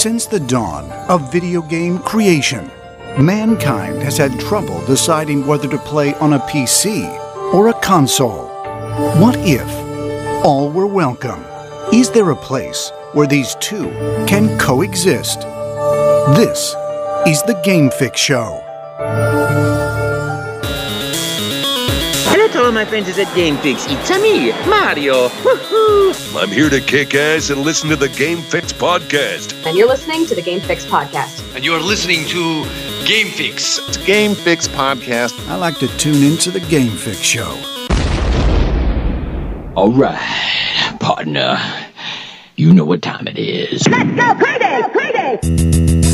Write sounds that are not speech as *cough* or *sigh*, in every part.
Since the dawn of video game creation, mankind has had trouble deciding whether to play on a PC or a console. What if all were welcome? Is there a place where these two can coexist? This is the Game Fix Show. My friends is at GameFix. It's me, Mario. Woohoo! I'm here to kick ass and listen to the Game Fix podcast. And you're listening to the Game Fix podcast. And you're listening to Game Fix. It's Game Fix podcast. I like to tune into the Game Fix Show. All right, partner. You know what time it is. Let's go, Payday! Payday!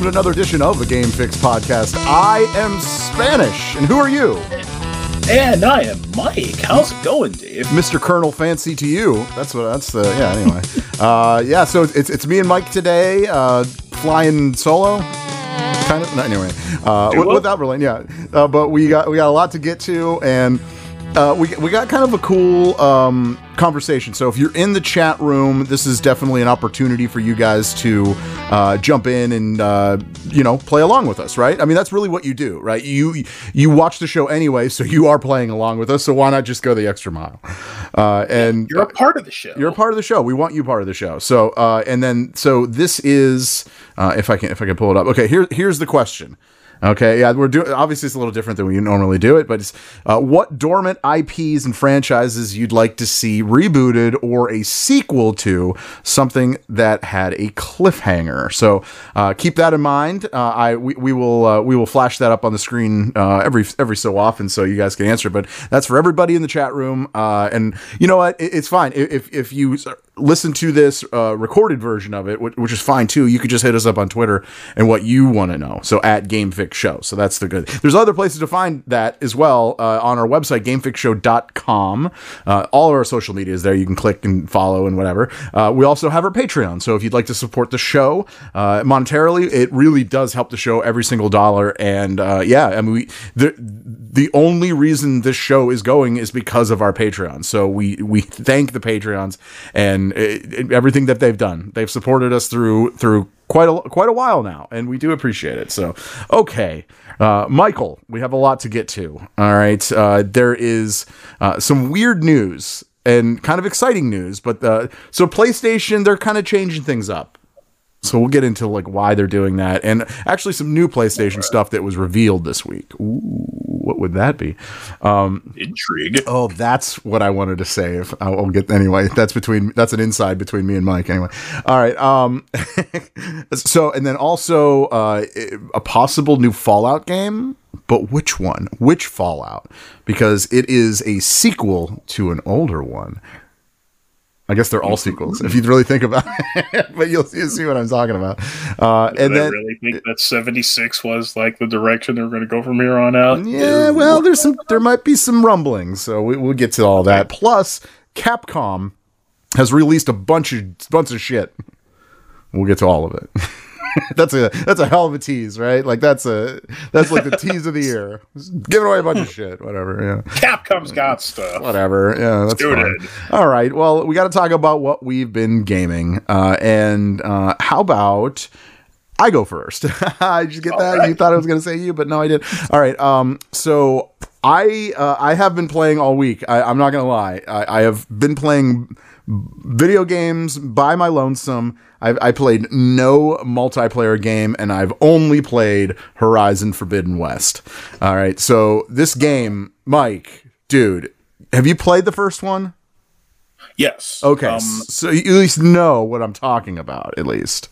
Welcome to another edition of the Game Fix podcast. I am Spanish, and who are you? And I am Mike. How's it going, Dave? Mr. Colonel Fancy to you. That's what. That's the. Yeah. Anyway. *laughs* uh, yeah. So it's it's me and Mike today, uh, flying solo. Kind of. Anyway. Uh, without really. Yeah. Uh, but we got we got a lot to get to, and uh, we we got kind of a cool um, conversation. So if you're in the chat room, this is definitely an opportunity for you guys to uh, jump in and uh, you know play along with us, right? I mean, that's really what you do, right? You you watch the show anyway, so you are playing along with us. So why not just go the extra mile? Uh, and You're a part of the show. you're a part of the show. We want you part of the show. So uh, and then so this is uh, if I can if I can pull it up. Okay, here here's the question. Okay, yeah, we're doing. Obviously, it's a little different than we normally do it, but it's uh, what dormant IPs and franchises you'd like to see rebooted or a sequel to something that had a cliffhanger. So uh, keep that in mind. Uh, I we, we will uh, we will flash that up on the screen uh, every every so often, so you guys can answer. But that's for everybody in the chat room. Uh, and you know what? It, it's fine if if you listen to this uh, recorded version of it, which, which is fine too. You could just hit us up on Twitter and what you want to know. So at GameFix Show. So that's the good. There's other places to find that as well uh, on our website, GameFixShow.com. Uh, all of our social media is there. You can click and follow and whatever. Uh, we also have our Patreon. So if you'd like to support the show uh, monetarily, it really does help the show every single dollar. And uh, yeah, I mean, we the the only reason this show is going is because of our Patreon. So we we thank the Patreons and it, it- everything that they've done. They've supported us through through quite a quite a while now, and we do appreciate it. So okay, uh, Michael, we have a lot to get to. All right, uh, there is uh, some weird news and kind of exciting news, but uh, so PlayStation they're kind of changing things up. So we'll get into like why they're doing that, and actually some new PlayStation stuff that was revealed this week. Ooh, what would that be? Um, Intrigue. Oh, that's what I wanted to say. If I'll I'll get anyway, that's between that's an inside between me and Mike. Anyway, all right. Um, *laughs* so and then also uh, a possible new Fallout game, but which one? Which Fallout? Because it is a sequel to an older one. I guess they're all sequels if you really think about *laughs* it, but you'll see, see what I'm talking about. Uh, and I then really think that 76 was like the direction they were going to go from here on out? Yeah, well, there's some, there might be some rumblings, so we, we'll get to all that. Plus, Capcom has released a bunch of bunch of shit. We'll get to all of it. *laughs* *laughs* that's a that's a hell of a tease, right? Like that's a that's like the tease of the year. Just giving away a bunch of shit, whatever. Yeah, Capcom's got stuff. whatever. Yeah, that's fine. All right. Well, we got to talk about what we've been gaming, uh, and uh, how about I go first. *laughs* I just get that. You thought I was going to say you, but no, I did. All right. Um. So I uh, I have been playing all week. I, I'm not going to lie. I, I have been playing video games by my lonesome. I've, I played no multiplayer game, and I've only played Horizon Forbidden West. All right. So this game, Mike, dude, have you played the first one? Yes. Okay. Um, so you at least know what I'm talking about, at least.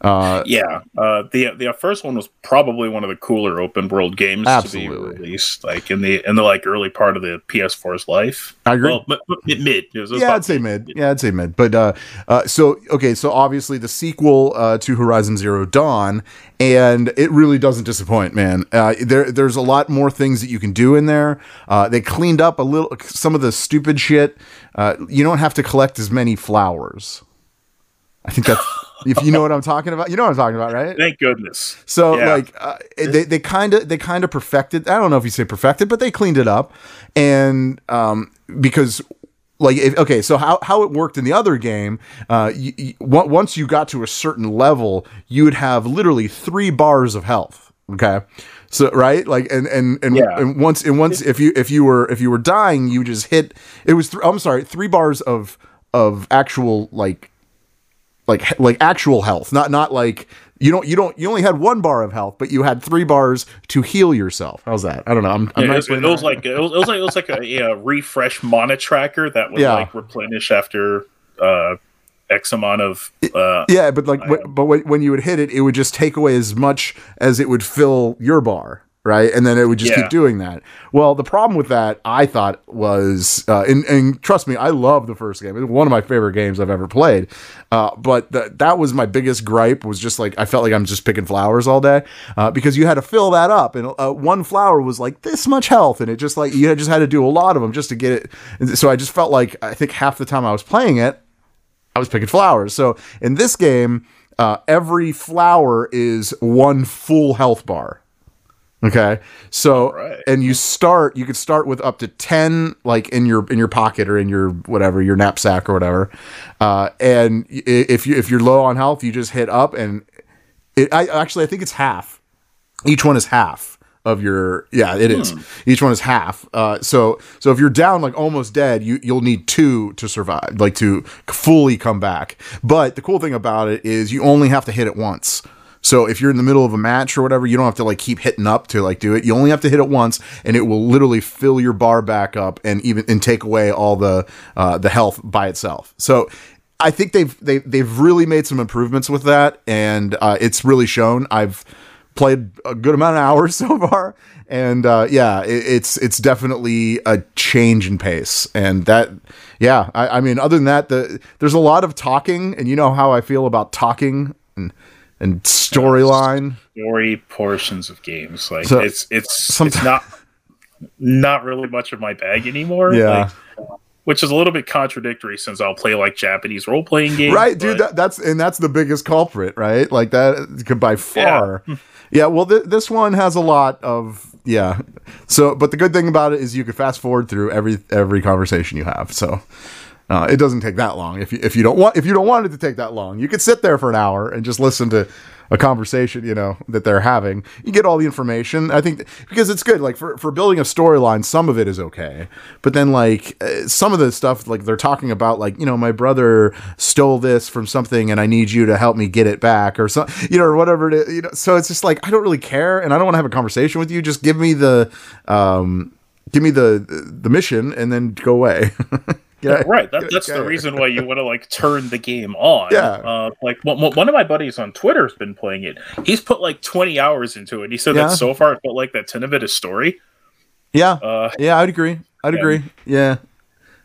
Uh, yeah. Uh, the the first one was probably one of the cooler open world games Absolutely. to be released, like in the in the like early part of the PS4's life. I agree. Well, m- m- mid. It was- it was yeah, I'd say mid. Yeah, I'd say mid. But uh, uh, so okay, so obviously the sequel uh, to Horizon Zero Dawn, and it really doesn't disappoint, man. Uh, there, there's a lot more things that you can do in there. Uh, they cleaned up a little some of the stupid shit. Uh, you don't have to collect as many flowers. I think that's. *laughs* if you know what I'm talking about, you know what I'm talking about, right? Thank goodness. So Yeah. like uh, they they kind of they kind of perfected. I don't know if you say perfected, but they cleaned it up, and um, because like if, okay, so how how it worked in the other game, uh, you, you, once you got to a certain level, you would have literally three bars of health. Okay. So right, like and and and, Yeah. and once and once if you if you were if you were dying, you just hit. It was th- I'm sorry, three bars of of actual like like like actual health, not not like you don't you don't you only had one bar of health, but you had three bars to heal yourself. How's that? I don't know. I'm, I'm Yeah, not it, was, it was like it was, it was like it was like a, a refresh mana tracker that would Yeah. like replenish after uh X amount of uh yeah, but like wh- but when you would hit it, it would just take away as much as it would fill your bar. Right, and then it would just Yeah. keep doing that. Well, the problem with that, I thought, was, uh, and, and trust me, I love the first game. It's one of my favorite games I've ever played. Uh, but th- that was my biggest gripe. Was just like I felt like I'm just picking flowers all day uh, because you had to fill that up, and uh, one flower was like this much health, and it just like you just had to do a lot of them just to get it. And So I just felt like I think half the time I was playing it, I was picking flowers. So in this game, uh, every flower is one full health bar. Okay, so Alright. and you start. You could start with up to ten, like in your in your pocket or in your whatever your knapsack or whatever. Uh, and if you if you're low on health, you just hit up and it. I actually I think it's half. Each one is half of your. Yeah, it is. Each one is half. Uh, so so if you're down like almost dead, you you'll need two to survive, like to fully come back. But the cool thing about it is you only have to hit it once. So if you're in the middle of a match or whatever, you don't have to like keep hitting up to like do it. You only have to hit it once, and it will literally fill your bar back up and even and take away all the uh, the health by itself. So I think they've they, they've really made some improvements with that, and uh, it's really shown. I've played a good amount of hours *laughs* so far, and uh, yeah, it, it's it's definitely a change in pace, and that yeah, I, I mean, other than that, the there's a lot of talking, and you know how I feel about talking and and storyline. story portions of games. Like So, it's it's somet- it's not not really much of my bag anymore. Yeah. like, which is a little bit contradictory since I'll play like Japanese role playing games. right dude that, that's and that's the biggest culprit right like that could by far yeah, well th- this one has a lot of yeah so but the good thing about it is you could fast forward through every every conversation you have so uh, it doesn't take that long if you if you don't want if you don't want it to take that long. You could sit there for an hour and just listen to a conversation you know that they're having. You get all the information. I think th- because it's good like for, for building a storyline some of it is okay. But then like uh, some of the stuff like they're talking about like you know my brother stole this from something and i need you to help me get it back or something you know or whatever it is you know. So it's just like i don't really care and i don't want to have a conversation with you. Just give me the um give me the the mission and then go away *laughs* yeah. Right that, that's the reason why you *laughs* want to like turn the game on. Yeah. uh, like one, one of my buddies on twitter's been playing it. He's put like 20 hours into it he said Yeah. that so far it felt like that 10 of it is story. Yeah. Uh, yeah i'd agree. I'd agree. Yeah.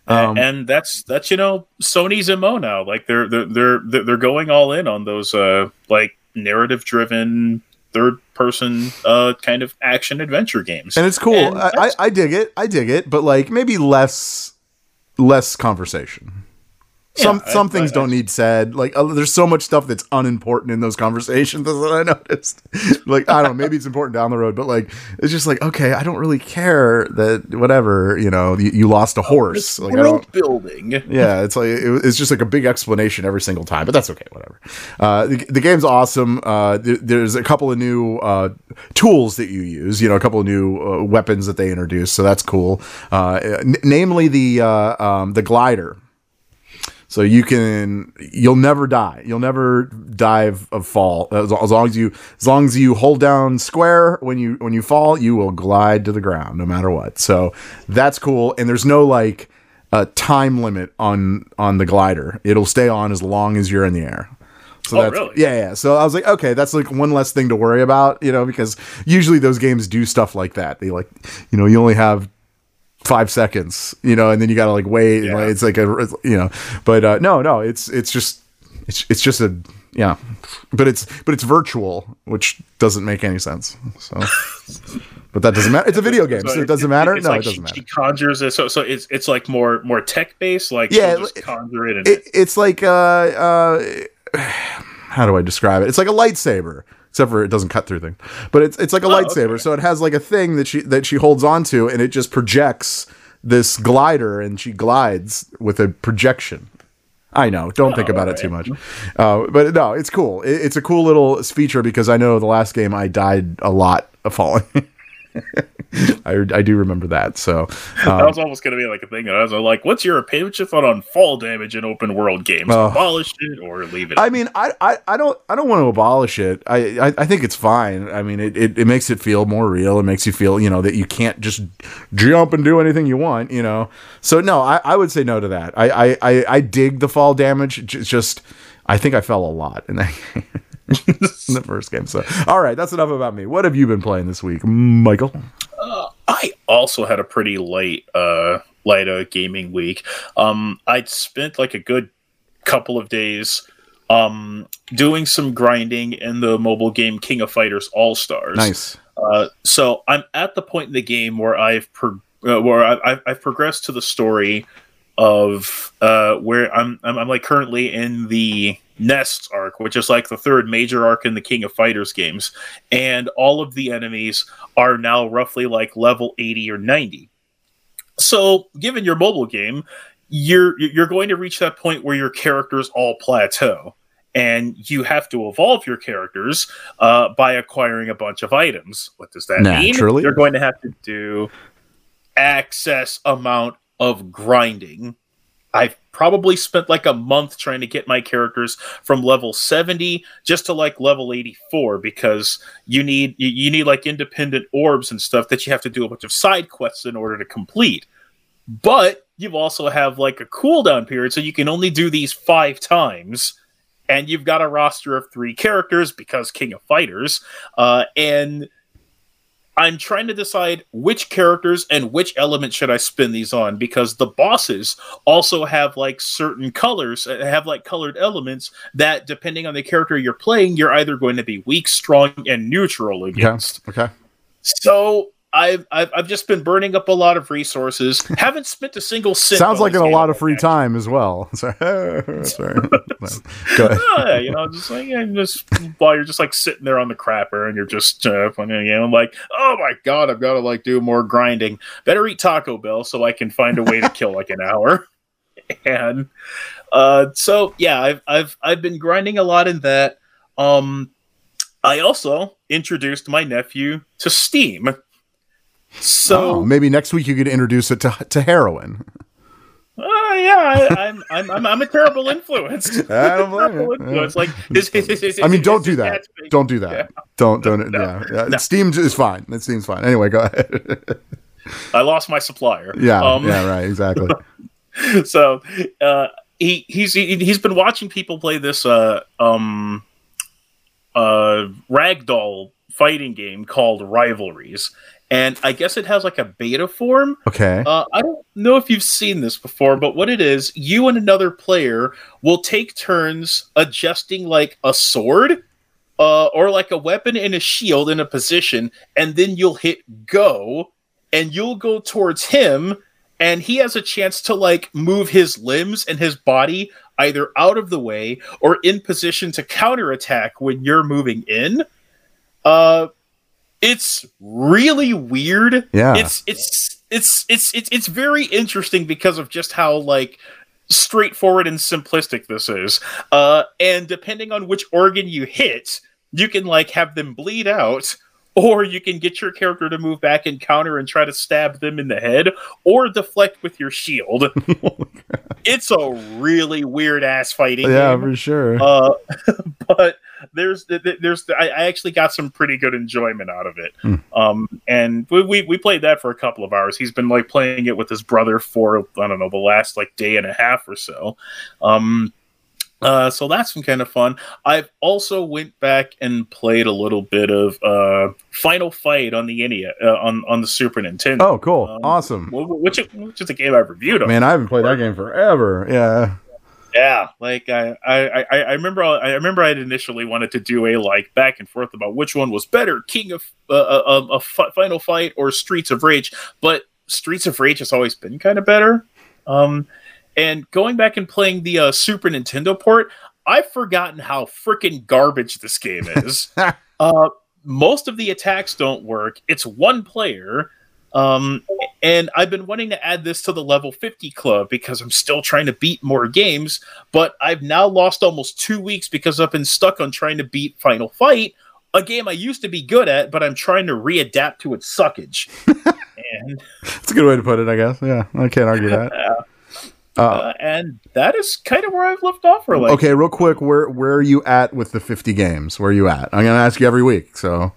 Um, and that's that's you know Sony's mo now. Like they're they're they're they're they're going all in on those uh like narrative driven third person uh kind of action adventure games. and it's cool. And I, I i dig it. I dig it. But like maybe less less conversation some I- some things I- don't need said like uh, there's so much stuff that's unimportant in those conversations *laughs* that i noticed *laughs* like i don't know maybe it's important down the road but like it's just like okay i don't really care that whatever you know you, you lost a horse like world building. *laughs* yeah, it's like it, it's just like a big explanation every single time, but that's okay, whatever. Uh, the, the game's awesome. Uh, there, there's a couple of new uh, tools that you use. You know, a couple of new uh, weapons that they introduced, so that's cool. Uh, n- namely, the uh, um, the glider. So you can, you'll never die. You'll never die of, of fall as, as long as you, as long as you hold down square when you when you fall, you will glide to the ground no matter what. So that's cool. And there's no like a time limit on on the glider. It'll stay on as long as you're in the air. So Oh, that's really? yeah, yeah. So I was like, okay, that's like one less thing to worry about, you know, because usually those games do stuff like that. They like, you know, you only have five seconds, you know, and then you gotta like wait. And, Yeah. like, it's like a, you know, but uh, no, no, it's it's just it's it's just a yeah, but it's but it's virtual, which doesn't make any sense. So, but that doesn't matter. It's a *laughs* video game, so it doesn't matter. No, like it doesn't matter. She conjures it, so so it's it's like more more tech based. Like Yeah, just it- conjure it and It, it's like uh uh. *sighs* how do I describe it? It's like a lightsaber, except for it doesn't cut through things. But it's it's like a Oh, lightsaber. okay. So it has like a thing that she that she holds onto, and it just projects this glider, and she glides with a projection. I know. Don't think Oh, about it too much. Uh, but no, it's cool. It, it's a cool little feature because I know the last game I died a lot of falling. *laughs* *laughs* I, I do remember that. So *laughs* that um, was almost going to be like a thing. I was like, "What's your opinion? What's your thought on fall damage in open world games? Oh. Abolish it or leave it?" I mean, I, I, I don't I don't want to abolish it. I, I, I think it's fine. I mean, it, it, it makes it feel more real. It makes you feel you know that you can't just jump and do anything you want. You know. So no, I, I would say no to that. I I, I, I dig the fall damage. Just I think I fell a lot in that *laughs* game. in the first game. So all right, that's enough about me. What have you been playing this week, Michael? I also had a pretty light uh light uh, gaming week. Um I'd spent like a good couple of days um doing some grinding in the mobile game King of Fighters All Stars. Nice. Uh so I'm at the point in the game where I've pro- uh, where I, I've, I've progressed to the story of uh where I'm, I'm I'm like currently in the Nest arc, which is like the third major arc in the King of Fighters games, and all of the enemies are now roughly like level 80 or 90. So, given your mobile game, you're you're going to reach that point where your characters all plateau, and you have to evolve your characters uh, by acquiring a bunch of items. What does that Naturally. mean? You're going to have to do access amount of grinding. I've probably spent like a month trying to get my characters from level 70 just to like level 84 because you need you, need like independent orbs and stuff that you have to do a bunch of side quests in order to complete. But you've also have like a cooldown period so you can only do these 5 times and you've got a roster of 3 characters because King of Fighters uh and I'm trying to decide which characters and which elements should I spin these on because the bosses also have like certain colors, uh, have like colored elements that, depending on the character you're playing, you're either going to be weak, strong, and neutral against. Okay. So I've, I've I've just been burning up a lot of resources. *laughs* Haven't spent a single cent. Sounds like in a lot of free actually. time as well. *laughs* Sorry. Sorry. *laughs* Go ahead. Yeah, you know, just like yeah, just while you're just like sitting there on the crapper and you're just uh, playing a game, I'm like, oh my god, I've got to like do more grinding. Better eat Taco Bell so I can find a way to kill like an hour. And uh, so yeah, I've I've I've been grinding a lot in that. Um, I also introduced my nephew to Steam. So oh, maybe next week you could introduce it to to heroin. Uh, yeah, I, I'm, I'm I'm I'm a terrible influence. *laughs* I don't blame Terrible you. influence. Like his, his, his, his, I mean, don't do that. *laughs* Don't do that. Yeah. Don't don't. *laughs* No. yeah, yeah. No. Steam is fine. That seems fine. Anyway, go ahead. I lost my supplier. yeah. Um, yeah. Right. Exactly. so uh, he he's he, he's been watching people play this uh um uh ragdoll fighting game called Rivalries, and I guess it has like a beta form. Okay. Uh, I don't know if you've seen this before, but what it is, you and another player will take turns adjusting like a sword. Uh, or like a weapon and a shield in a position, and then you'll hit go, and you'll go towards him, and he has a chance to like move his limbs and his body either out of the way or in position to counterattack when you're moving in. Uh, it's really weird. Yeah. It's it's it's it's it's it's very interesting because of just how like straightforward and simplistic this is. Uh, and depending on which organ you hit, you can like have them bleed out, or you can get your character to move back and counter and try to stab them in the head, or deflect with your shield. *laughs* it's a really weird ass fighting yeah, game. for sure. Uh, *laughs* but there's there's I, I actually got some pretty good enjoyment out of it. Hmm. Um, and we, we we played that for a couple of hours. He's been like playing it with his brother for I don't know the last like day and a half or so. Um, uh, so that's been kind of fun. I've also went back and played a little bit of uh, Final Fight on the NES, uh, on on the Super Nintendo. oh, cool. um, awesome. Wh- Which which is a game I've reviewed on. Man, I haven't played that game forever. Yeah. Yeah, like I, I, I, I remember, I remember, I'd initially wanted to do a like back and forth about which one was better, King of uh, uh, a Final Fight or Streets of Rage. But Streets of Rage has always been kind of better. Um, and going back and playing the uh, Super Nintendo port, I've forgotten how freaking garbage this game *laughs* is. uh, most of the attacks don't work. It's one player. Um, and I've been wanting to add this to the level 50 club because I'm still trying to beat more games, but I've now lost almost two weeks because I've been stuck on trying to beat Final Fight, a game I used to be good at, but I'm trying to readapt to its suckage. *laughs* and That's a good way to put it, I guess. Yeah, I can't argue that. uh, Uh, uh, and that is kind of where I've left off like Okay, real quick, where where are you at with the 50 games? Where are you at? I'm gonna ask you every week. So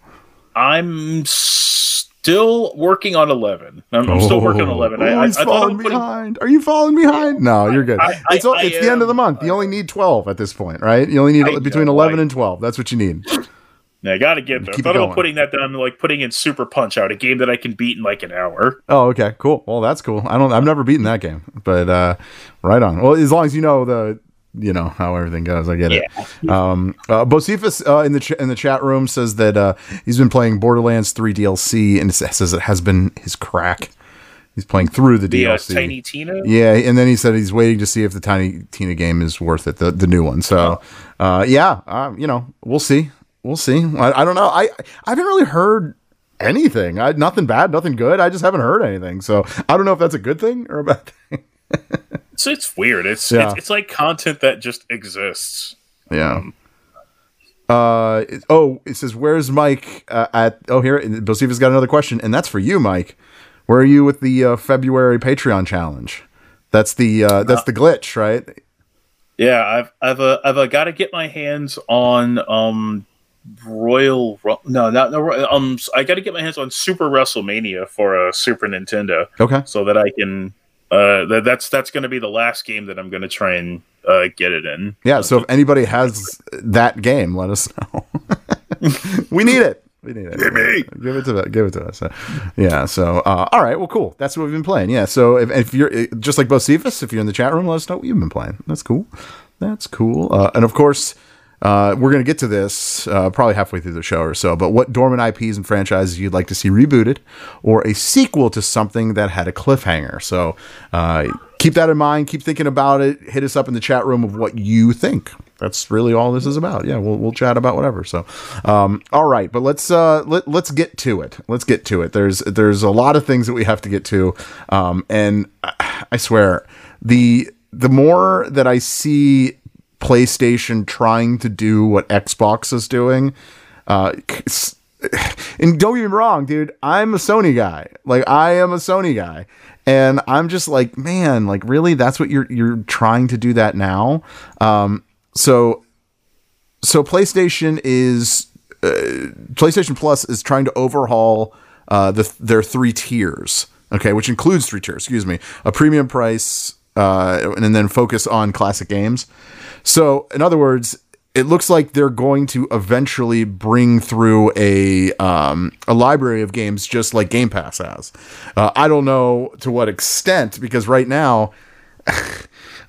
I'm still working on 11. I'm, I'm still working on 11. I, Oh, I, I I falling was putting, behind. Are you falling behind? No, you're good. I- it's it's the end of the month. You only need 12 at this point, right? You only need between know, 11 I- and 12. That's what you need. Yeah, I gotta get there. Keep I thought about putting that down, like putting in Super Punch Out, a game that I can beat in like an hour. Oh, okay, cool. Well, that's cool. I don't. I've never beaten that game, but uh, right on. Well, as long as you know the, you know how everything goes. I get it. Um, uh, Bocephus uh, in the ch- in the chat room says that uh, he's been playing Borderlands 3 DLC and says it has been his crack. He's playing through the The uh, DLC. Tiny Tina. Yeah, and then he said he's waiting to see if the Tiny Tina game is worth it, the the new one. So, uh, yeah, uh, you know, we'll see, we'll see. I, I don't know. I I haven't really heard anything. I nothing bad, nothing good. I just haven't heard anything. So I don't know if that's a good thing or a bad thing. *laughs* It's it's weird. It's, Yeah. it's it's like content that just exists. Yeah. Uh it- oh, it says where's Mike uh, at? Oh, here, Bocephus got another question, and that's for you, Mike. Where are you with the uh, February Patreon challenge? That's the uh, that's the glitch, right? Yeah, I've I've uh, I've uh, got to get my hands on um Royal no not no um I got to get my hands on Super WrestleMania for a Super Nintendo Okay. so that I can uh that, that's that's going to be the last game that I'm going to try and uh get it in. Yeah, so if anybody has that game, let us know. *laughs* we need it. We need it. Give me. Give it to that. Give it to us. Yeah. So, uh, all right. Well, cool. That's what we've been playing. Yeah. So, if, if you're uh, just like Bocephus, if you're in the chat room, let us know what you've been playing. That's cool. That's cool. Uh, and of course, uh, we're going to get to this uh, probably halfway through the show or so. But what dormant IPs and franchises you'd like to see rebooted, or a sequel to something that had a cliffhanger? So uh, keep that in mind. Keep thinking about it. Hit us up in the chat room of what you think. That's really all this is about. Yeah, we'll we'll chat about whatever. So, um, all right, but let's uh, let let's get to it. Let's get to it. There's there's a lot of things that we have to get to, um, and I I swear the the more that I see PlayStation trying to do what Xbox is doing, uh, and don't get me wrong, dude, I'm a Sony guy. Like I am a Sony guy. And I'm just like, man, like really that's what you're you're trying to do that now? Um so so PlayStation is uh, PlayStation Plus is trying to overhaul uh, the their three tiers. Okay, which includes three tiers. Excuse me, a premium price, uh, and then focus on classic games. So, in other words, it looks like they're going to eventually bring through a um, a library of games just like Game Pass has. Uh, I don't know to what extent because right now. *laughs*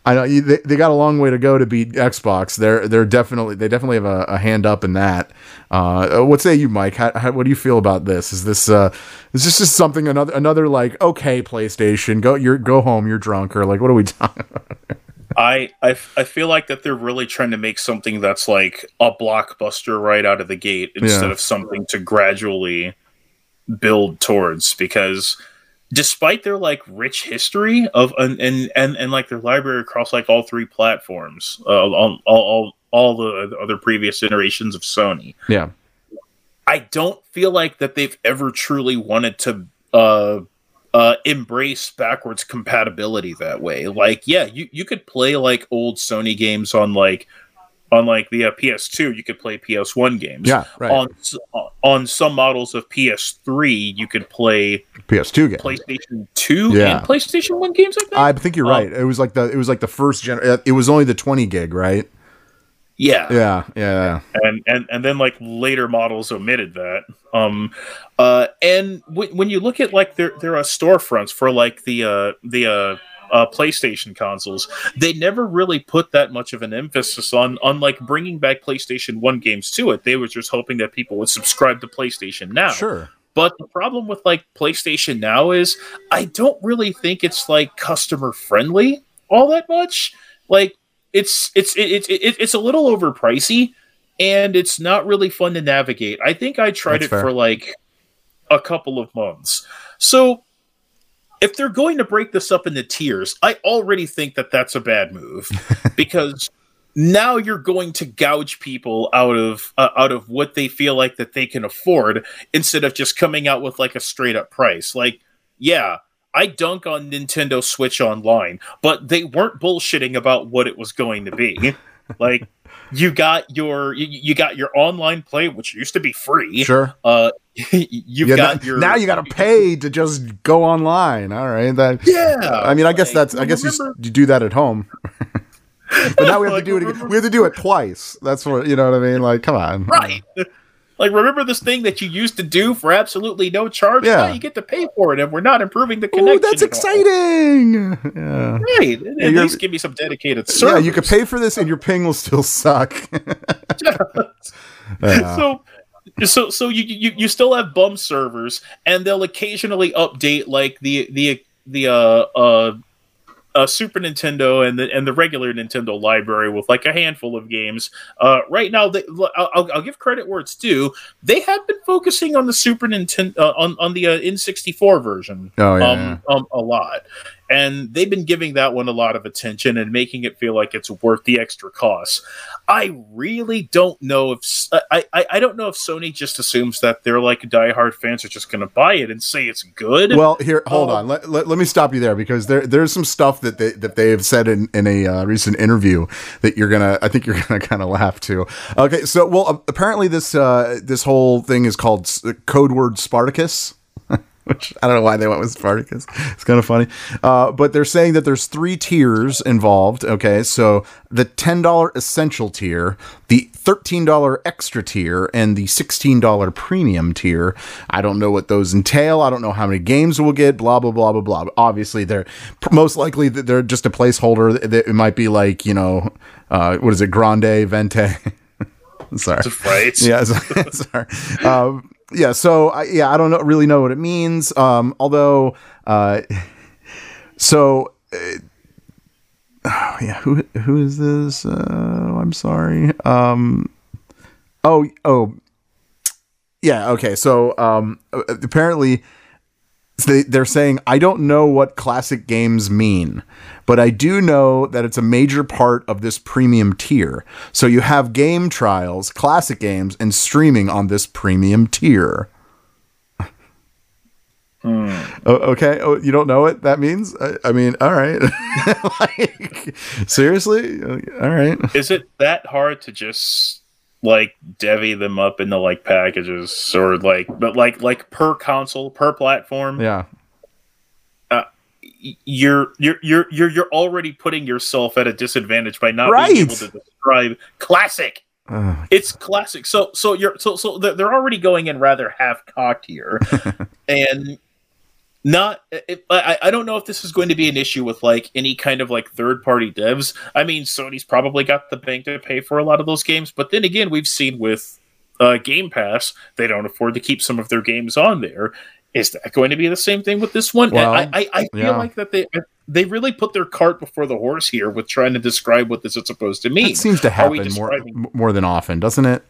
I know they, they got a long way to go to beat Xbox. They're they're definitely they definitely have a, a hand up in that. Uh, what say you, Mike? How, how, what do you feel about this? Is this uh, is this just something another another like okay PlayStation go you're go home you're drunk or like what are we *laughs* talking? About? I, I I feel like that they're really trying to make something that's like a blockbuster right out of the gate instead Yeah. of something to gradually build towards because despite their like rich history of and and and, and like their library across like all three platforms uh, all, all all all the other previous iterations of Sony Yeah, I don't feel like that they've ever truly wanted to uh uh embrace backwards compatibility that way. Like yeah, you you could play like old Sony games on like on like the uh, PS2, you could play PS1 games. Yeah, right. On on some models of PS3, you could play PS2 game. PlayStation 2 Yeah. and PlayStation 1 games like that. I think you're Um, right. It was like the it was like the first gen. uh, It was only the 20 gig, right? Yeah. Yeah, yeah. and and and then like later models omitted that um uh and w- when you look at like their their uh, storefronts for like the uh the uh uh, PlayStation consoles, they never really put that much of an emphasis on on like bringing back PlayStation One games to it. They were just hoping that people would subscribe to PlayStation Now. Sure. But the problem with like PlayStation Now is I don't really think it's like customer friendly all that much. Like it's it's it's it, it's a little overpricey, and it's not really fun to navigate. I think I tried That's it fair. for like a couple of months. So if they're going to break this up into tiers, I already think that that's a bad move *laughs* because now you're going to gouge people out of uh, out of what they feel like that they can afford instead of just coming out with like a straight up price. Like, yeah, I dunk on Nintendo Switch Online, but they weren't bullshitting about what it was going to be. like, *laughs* you got your you, you got your online play, which used to be free. Sure. Uh, *laughs* you've Yeah, got now, your now you got to pay to just go online. All right. That, Yeah, I mean, I guess like, that's. I guess you, remember- you do that at home. *laughs* but now we have to do it. Again. We have to do it twice. That's what you know what I mean. Like, come on. right. Like, remember this thing that you used to do for absolutely no charge? Yeah. Now you get to pay for it, and we're not improving the Ooh, connection. that's exciting. Yeah. Right. At least give me some dedicated Yeah, you could pay for this, and your ping will still suck. *laughs* Yeah. so so so you, you you still have bum servers and they'll occasionally update like the the the uh uh uh, Super Nintendo and the and the regular Nintendo library with like a handful of games. Uh, right now, they, I'll, I'll- give credit where it's due. They have been focusing on the Super Nintendo uh, on on the uh, N64 version. Oh, yeah, um, um, a lot, and they've been giving that one a lot of attention and making it feel like it's worth the extra cost. I really don't know if I, I, I don't know if Sony just assumes that they're like diehard fans are just going to buy it and say it's good. Well, here, hold Oh. on. Let, let, let me stop you there because there there's some stuff that they that they have said in in a uh, recent interview that you're gonna I think you're *laughs* gonna kind of laugh too. Okay, so well, apparently this uh, this whole thing is called code word Spartacus. *laughs* Which I don't know why they went with Spartacus. It's kind of funny, uh, but they're saying that there's three tiers involved. Okay, so the ten dollar essential tier, the thirteen dollar extra tier, and the sixteen dollar premium tier. I don't know what those entail. I don't know how many games we'll get. Blah blah blah blah blah. Obviously, they're most likely that they're just a placeholder. It might be like you know, uh, what is it, Grande Venti. *laughs* Sorry. right. *laughs* Yeah, sorry. sorry. Um, yeah. So I, yeah, I don't know, really know what it means. Um, although, uh, *laughs* so. Uh, oh, *sighs* yeah, who who is this? Uh, I'm sorry. Um, oh oh, yeah. Okay, so um, apparently they, they're saying I don't know what classic games mean, but I do know that it's a major part of this premium tier. So you have game trials, classic games, and streaming on this premium tier. Oh, okay. Oh, you don't know what that means? I, I mean, all right. *laughs* like, seriously? All right. Is it that hard to just like devy them up into like packages or like but like like per console per platform? Yeah. You're you're you're you're you're already putting yourself at a disadvantage by not Right. being able to describe classic. Oh, It's classic. So so you're so so they're they're already going in rather half cocked here, *laughs* and not. It, I I don't know if this is going to be an issue with like any kind of like third party devs. I mean, Sony's probably got the bank to pay for a lot of those games, but then again, we've seen with uh, Game Pass they don't afford to keep some of their games on there. Is that going to be the same thing with this one? Well, I, I, I feel yeah. like that they they really put their cart before the horse here with trying to describe what this is supposed to mean. It seems to happen more more than often, doesn't it?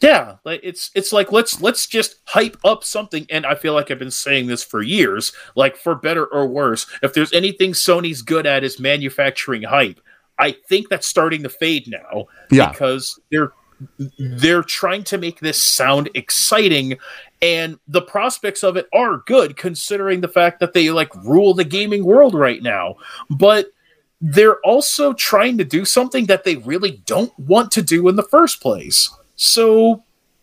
Yeah, like it's it's like let's let's just hype up something, and I feel like I've been saying this for years. Like for better or worse, if there's anything Sony's good at is manufacturing hype. I think that's starting to fade now Yeah. because they're they're trying to make this sound exciting and the prospects of it are good considering the fact that they like rule the gaming world right now. But they're also trying to do something that they really don't want to do in the first place. So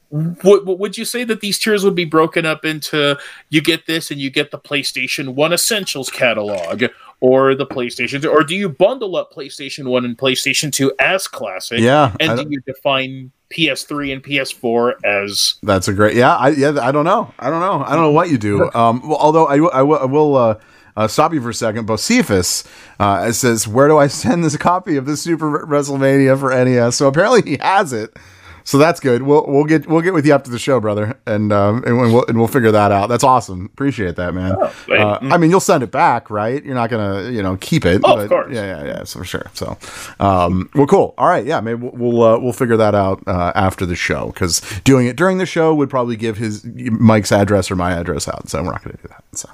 what, would you say that these tiers would be broken up into? You get this and you get the PlayStation 1 Essentials catalog or the PlayStation or do you bundle up PlayStation 1 and PlayStation 2 as classic Yeah, and do you define PS3 and PS4 as That's a great. Yeah, I yeah, I don't know. I don't know. I don't know what you do. Um, well, although I, will- I will, I will uh, uh, stop you for a second. Bocephus uh, says, "Where do I send this copy of the Super WrestleMania for NES?" So apparently he has it. So that's good. We'll we'll get we'll get with you after the show, brother, and um and we'll and we'll figure that out. That's awesome. Appreciate that, man. Oh, uh, I mean, you'll send it back, right? You're not gonna you know keep it. Oh, of course. Yeah, yeah, yeah. So for sure. So, um, well, cool. All right, yeah. Maybe we'll we'll, uh, we'll figure that out uh, after the show because doing it during the show would probably give his Mike's address or my address out. So we're not gonna do that. So.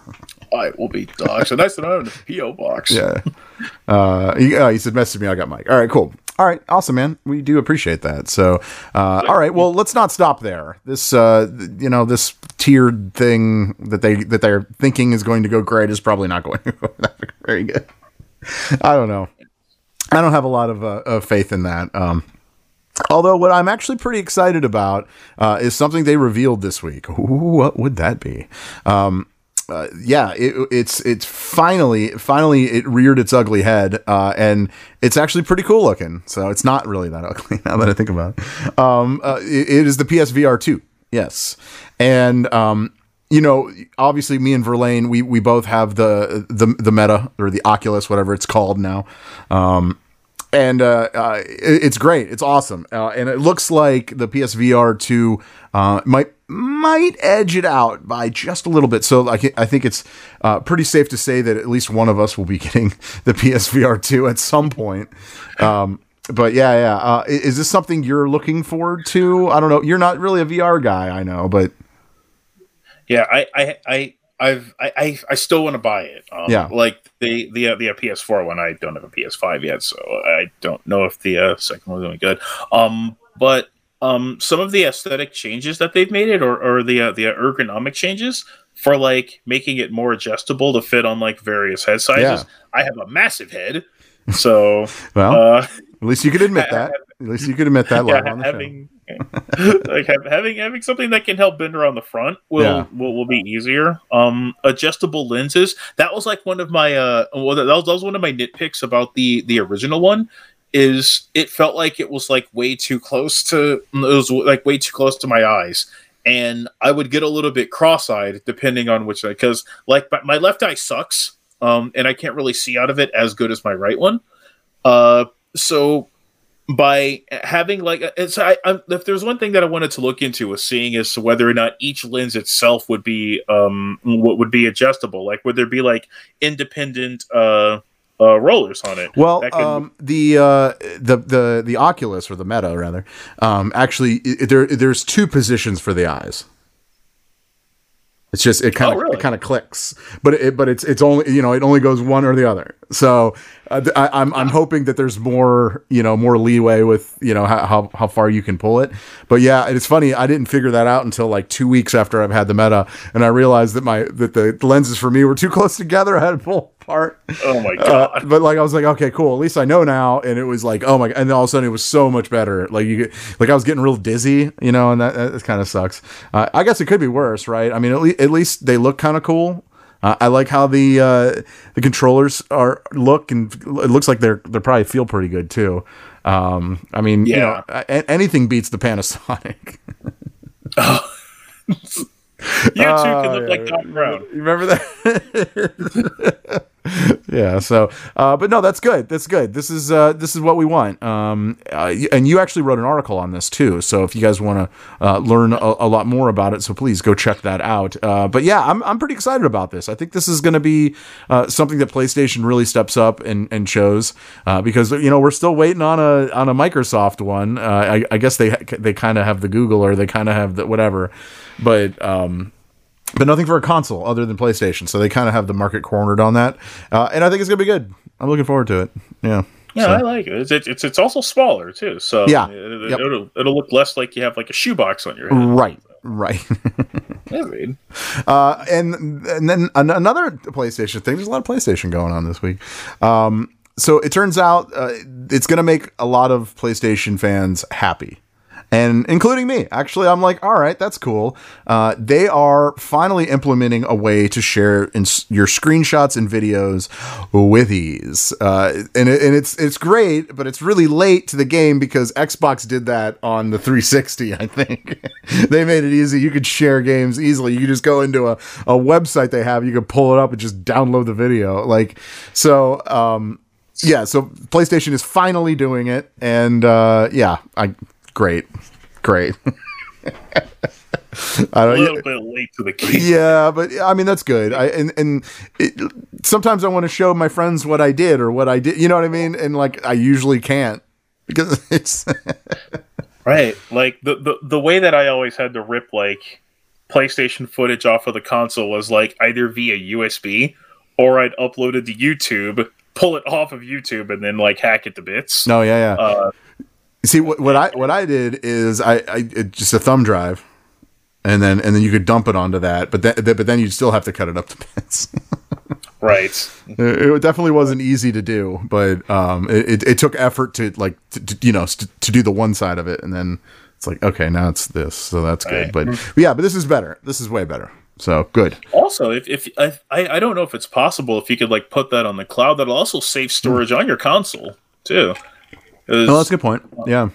I will be. So nice to know in the PO box. Yeah. Uh, he, uh, he said, message me. I got Mike. All right, cool. All right, awesome, man. We do appreciate that. So, uh, all right. Well, let's not stop there. This, uh, you know, this tiered thing that they that they're thinking is going to go great is probably not *laughs* going to go very good. I don't know. I don't have a lot of, uh, of faith in that. Um, although what I'm actually pretty excited about uh, is something they revealed this week. Ooh, what would that be? Um, uh, yeah, it, it's it's finally finally it reared its ugly head, uh, and it's actually pretty cool looking. So it's not really that *laughs* ugly now that I think about it. Um, uh, it, it is the PSVR two, yes, and um, you know, obviously, me and Verlaine, we we both have the the the Meta or the Oculus, whatever it's called now. Um, and uh, uh, it- it's great. It's awesome, uh, and it looks like the PSVR two uh, might might edge it out by just a little bit. So I, I think it's uh, pretty safe to say that at least one of us will be *laughs* getting the PSVR two at some point. Um, but yeah, yeah. Uh, is this something you're looking forward to? I don't know. You're not really a VR guy, I know, but Yeah, I, I, I, I've, I, I, I still want to buy it. Um, Yeah. like the the uh, the uh, PS4 one. I don't have a PS5 yet, so I don't know if the uh, second one's going to be good. Um, but um, some of the aesthetic changes that they've made it, or or the uh, the ergonomic changes for like making it more adjustable to fit on like various head sizes. I have a massive head, *laughs* so well, uh, at least you could admit *laughs* that. At least you could admit that live *laughs* yeah, on the show. like having having something that can help bend around the front will, Yeah. will will be easier. Um, adjustable lenses. That was like one of my uh, well, that was, that was one of my nitpicks about the the original one. Is it felt like it was like way too close to it was like way too close to my eyes, and I would get a little bit cross eyed depending on which because like my, left eye sucks, um, and I can't really see out of it as good as my right one. Uh, so by having like it's I, I if there's one thing that I wanted to look into was seeing as to whether or not each lens itself would be um what would be adjustable like would there be like independent uh uh rollers on it Well, could- um, the uh, the the the Oculus or the Meta rather, um, actually there there's two positions for the eyes. It's just it kind of Oh, really? it kind of clicks, but it but it's it's only you know it only goes one or the other. So uh, I, I'm I'm hoping that there's more you know more leeway with you know how, how how far you can pull it. But yeah, it's funny I didn't figure that out until like two weeks after I've had the Meta, and I realized that my that the lenses for me were too close together. *laughs* I had to pull apart. oh my Uh, god but like I was like, okay, cool. At least I know now. And it was like, oh my, god, and then all of a sudden it was so much better. Like you, get, like I was getting real dizzy, you know, and that, that kind of sucks. Uh, I guess it could be worse, right? I mean, at, le- at least they look kind of cool. Uh, I like how the uh, the controllers are look, and it looks like they're they probably feel pretty good too. Um, I mean, you know, Yeah. a- anything beats the Panasonic. *laughs* you two can Oh, look yeah. like Doc Brown You remember that? *laughs* *laughs* yeah. So, uh, but no, that's good. That's good. This is uh, this is what we want. Um, uh, and you actually wrote an article on this too. So if you guys want to uh, learn a, a lot more about it, so please go check that out. Uh, but yeah, I'm I'm pretty excited about this. I think this is going to be uh, something that PlayStation really steps up and and shows because you know we're still waiting on a on a Microsoft one. I, I guess they they kind of have the Google or they kind of have the whatever, but. Um, but nothing for a console other than PlayStation. So they kind of have the market cornered on that, uh, and I think it's gonna be good. I'm looking forward to it. Yeah, yeah So- I like it it's, it's it's also smaller too so Yeah. it, Yep. will it'll look less like you have like a shoebox on your head right, right. *laughs* I mean, uh, and and then an- another PlayStation thing. There's a lot of PlayStation going on this week. Um, so it turns out uh, it's gonna make a lot of PlayStation fans happy. And including me, actually, I'm like, all right, that's cool. Uh, they are finally implementing a way to share in your screenshots and videos with ease, uh, and it, and it's it's great, but it's really late to the game because Xbox did that on the 360. I think *laughs* they made it easy. You could share games easily. You could just go into a, a website they have. You could pull it up and just download the video. Like so. Um, yeah, so PlayStation is finally doing it, and uh, yeah, I great, great. *laughs* I A don't. little bit late to the game. Yeah, but I mean that's good. I and and it, sometimes I want to show my friends what I did or what I did. You know what I mean? And like I usually can't because *laughs* it's *laughs* Right. Like the, the the way that I always had to rip like PlayStation footage off of the console was like either via USB or I'd upload it to YouTube, pull it off of YouTube, and then like hack it to bits. no, yeah, yeah. Uh, See what what I what I did is I I just a thumb drive, and then and then you could dump it onto that, but then but then you'd still have to cut it up to bits. *laughs* right. it, it definitely wasn't easy to do, but um, it, it, took effort to like to, to, you know to, to do the one side of it, and then it's like okay now it's this, so that's good. Right. But, but yeah, but this is better. This is way better. So good. Also, if if I I I don't know if it's possible if you could like put that on the cloud, that'll also save storage on your console too. Oh, that's a good point. Yeah.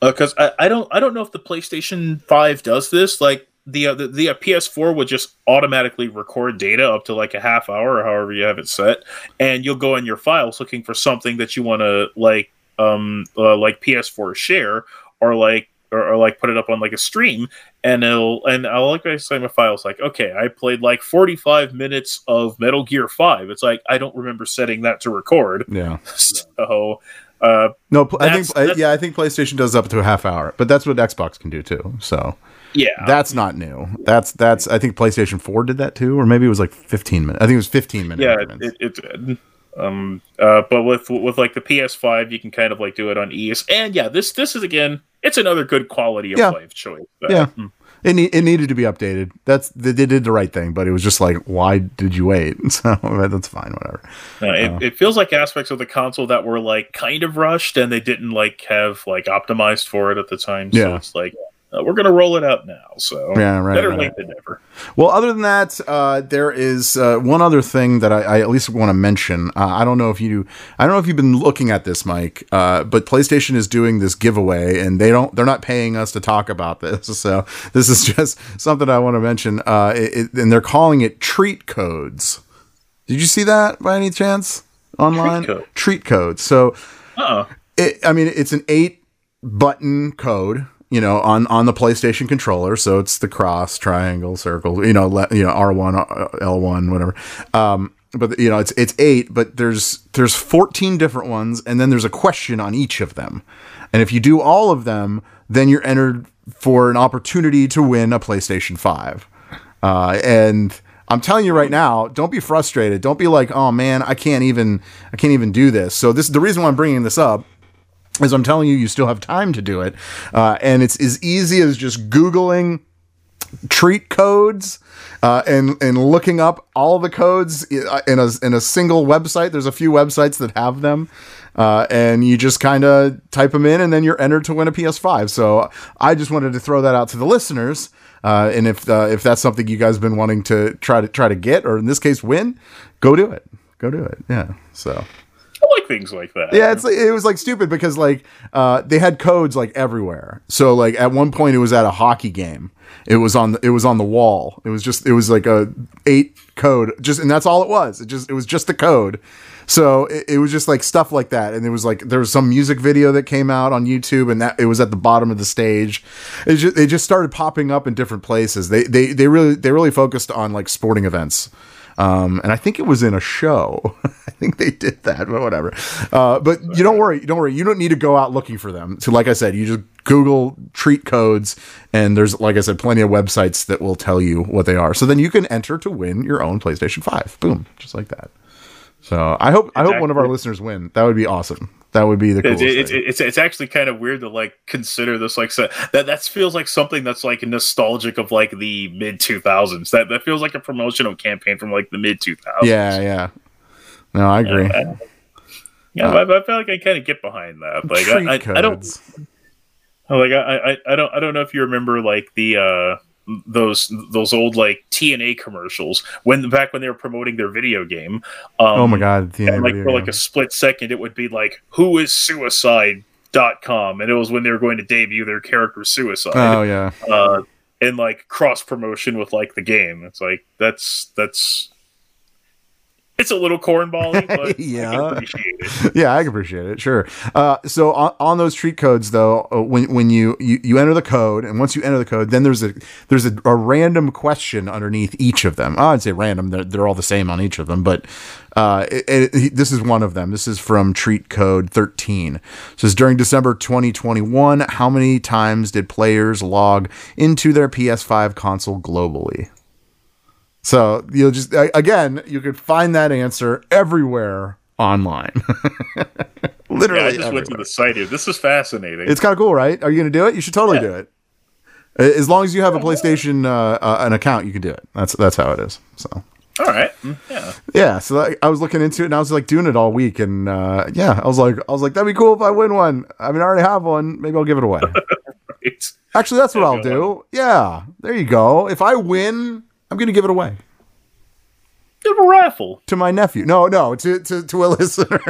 because I, I don't I don't know if the PlayStation Five does this. Like the uh, the, the uh, PS4 would just automatically record data up to like a half hour or however you have it set, and you'll go in your files looking for something that you want to like um uh, like PS4 share or like or, or like put it up on like a stream, and it'll and I'll like I say my files like okay I played like 45 minutes of Metal Gear Five. It's like I don't remember setting that to record, Yeah. *laughs* so. Uh, No, pl- I think that's- yeah, I think PlayStation does up to a half hour, but that's what Xbox can do too. So yeah, that's not new. That's that's I think PlayStation Four did that too, or maybe it was like fifteen minutes. I think it was fifteen minutes. yeah it, it did um uh but with with like the ps5 you can kind of like do it on ease and yeah this this is again it's another good quality of Yeah. life choice Uh, yeah. It, ne- it needed to be updated. That's they, they did the right thing, but it was just like, why did you wait? *laughs* So that's fine, whatever. uh, it, it feels like aspects of the console that were like kind of rushed and they didn't like have like optimized for it at the time so Yeah. it's like uh, we're gonna roll it out now so Yeah, right, better right. late than never Well, other than that, uh, there is uh, one other thing that I, I at least want to mention. Uh, I don't know if you, I don't know if you've been looking at this, Mike, uh, but PlayStation is doing this giveaway, and they don't, they're not paying us to talk about this. *laughs* So this is just something I want to mention, uh, it, it- and they're calling it treat codes. Did you see that by any chance online? code? treat codes. So uh-uh it, I mean, it's an eight button code, you know, on on the PlayStation controller. So it's the cross, triangle, circle, you know, le, you know, R one, L one, whatever. Um, but you know, it's it's eight, but there's there's fourteen different ones, and then there's a question on each of them. And if you do all of them, then you're entered for an opportunity to win a PlayStation Five. Uh, and I'm telling you right now, don't be frustrated. Don't be like, oh man, I can't even, I can't even do this. So this the reason why I'm bringing this up is I'm telling you, you still have time to do it, uh, and it's as easy as just googling treat codes uh, and and looking up all the codes in a in a single website. There's a few websites that have them. Uh, and you just kind of type them in, and then you're entered to win a PS5. So I just wanted to throw that out to the listeners. Uh, and if uh, if that's something you guys have been wanting to try to try to get, or in this case win, go do it. Go do it. Yeah. So things like that yeah, it's it was like stupid because like uh, they had codes like everywhere. So like at one point it was at a hockey game. It was on the, it was on the wall. It was just it was like a eight code just and that's all it was. It just it was just the code. So it, it was just like stuff like that, and it was like there was some music video that came out on YouTube, and that it was at the bottom of the stage. It just they just started popping up in different places. They they they really they really focused on like sporting events. Um, and I think it was in a show. *laughs* I think they did that, but whatever. Uh, but you don't worry, don't worry. You don't need to go out looking for them. So, like I said, you just Google treat codes, and there's, like I said, plenty of websites that will tell you what they are. So then you can enter to win your own PlayStation Five. Boom, just like that. So I hope I hope one of our listeners win. That would be awesome. That would be the coolest it's, thing. it's, it's actually kind of weird to like consider this like so, that that feels like something that's like nostalgic of like the mid 2000s that that feels like a promotional campaign from like the mid 2000s yeah, yeah. No, I agree. I- yeah but I, I feel like I kind of get behind that like I, I, I don't like I, I I don't I don't know if you remember like the uh those those old like TNA commercials when back when they were promoting their video game um, oh my god, TNA and like for like a split second it would be like who is suicide dot com and it was when they were going to debut their character suicide. Oh yeah. uh and like cross promotion with like the game. It's like that's that's it's a little cornbally, *laughs* but Yeah. I can appreciate it. yeah, I can appreciate it. Sure. Uh, so on, on those treat codes, though, uh, when when you, you you enter the code, and once you enter the code, then there's a there's a, a random question underneath each of them. Oh, I'd say random; they're, they're all the same on each of them, but uh, it, it, this is one of them. This is from treat code 13. It says during December 2021, how many times did players log into their PS5 console globally? So you'll just again, you could find that answer everywhere online. *laughs* Yeah, Literally, I just went to the site here. This is fascinating. it's kind of cool, right? Are you going to do it? You should totally do it. As long as you have a PlayStation uh, uh, an account, you can do it. That's that's how it is. So All right. Mm, Yeah. yeah, so I, I was looking into it and I was like doing it all week, and uh, yeah, I was like, I was like, that'd be cool if I win one. I mean, I already have one. Maybe I'll give it away. *laughs* Right. Actually, that's what Yeah, I'll do. Yeah, there you go. If I win, I'm going to give it away Give a raffle. to my nephew. No, no, to to, to a *laughs* listener.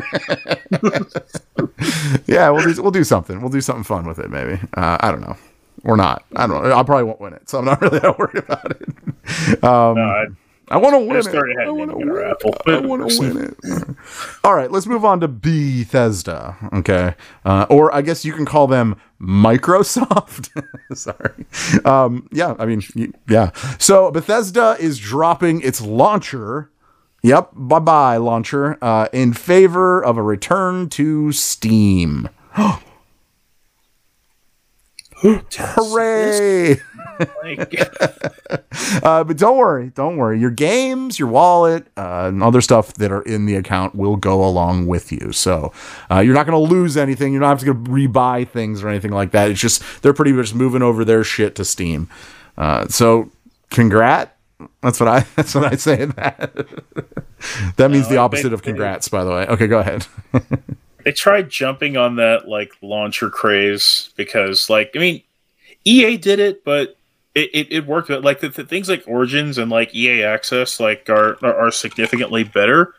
yeah, we'll do we'll do something. We'll do something fun with it. Maybe uh, I don't know, or not. I don't know. I probably won't win it, so I'm not *laughs* really that worried about it. Um, No, I, I want to win just it. I want to it in a win it. I want to *laughs* win it. *laughs* All right, let's move on to Bethesda. Okay, uh, or I guess you can call them Microsoft. *laughs* Sorry. Um, yeah, I mean, yeah. So Bethesda is dropping its launcher. Yep, bye bye launcher. Uh, in favor of a return to Steam. *gasps* *gasps* Hooray! Like, *laughs* Uh, but don't worry, don't worry. Your games, your wallet, uh, and other stuff that are in the account will go along with you. So uh, you're not going to lose anything. You're not going to rebuy things or anything like that. It's just they're pretty much moving over their shit to Steam. Uh, so congrat. That's what I. *laughs* That's what I say. That that means the opposite of congrats. By the way. Okay, go ahead. *laughs* they tried jumping on that like launcher craze because like I mean EA did it, but it, it, it worked. But like the, the things like Origins and like EA Access like are are, are significantly better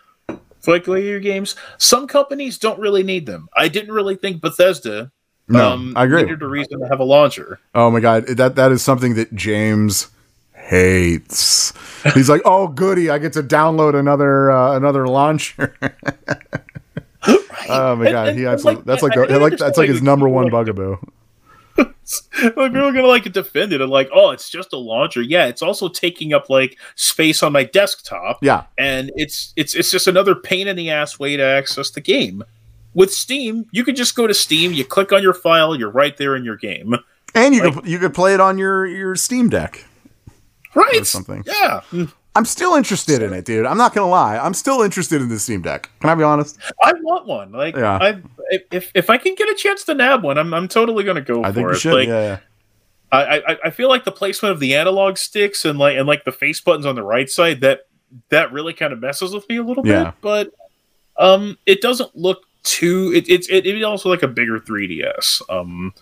for like later games. Some companies don't really need them. I didn't really think Bethesda No, I agree. needed a reason to have a launcher. Oh my god, that that is something that James hates. He's like, "Oh goody, I get to download another uh, another launcher." *laughs* Oh my god, and- he absolutely like, that's like the, like that's like his number one bugaboo. *laughs* like people are gonna like defend it and like, oh, it's just a launcher. Yeah, it's also taking up like space on my desktop. Yeah, and it's it's it's just another pain in the ass way to access the game. With Steam, you can just go to Steam, you click on your file, you're right there in your game. and you could you could play it on your your Steam Deck. Right. something. Yeah. Mm. I'm still interested in it, dude. I'm not gonna lie. I'm still interested in the Steam Deck. Can I be honest? I want one. Like Yeah. I if if I can get a chance to nab one, I'm I'm totally gonna go I for think it. should. Like yeah, yeah. I, I I feel like the placement of the analog sticks and like and like the face buttons on the right side that that really kind of messes with me a little Yeah. bit. But um, it doesn't look too. It, it's it, it also like a bigger 3ds. Um,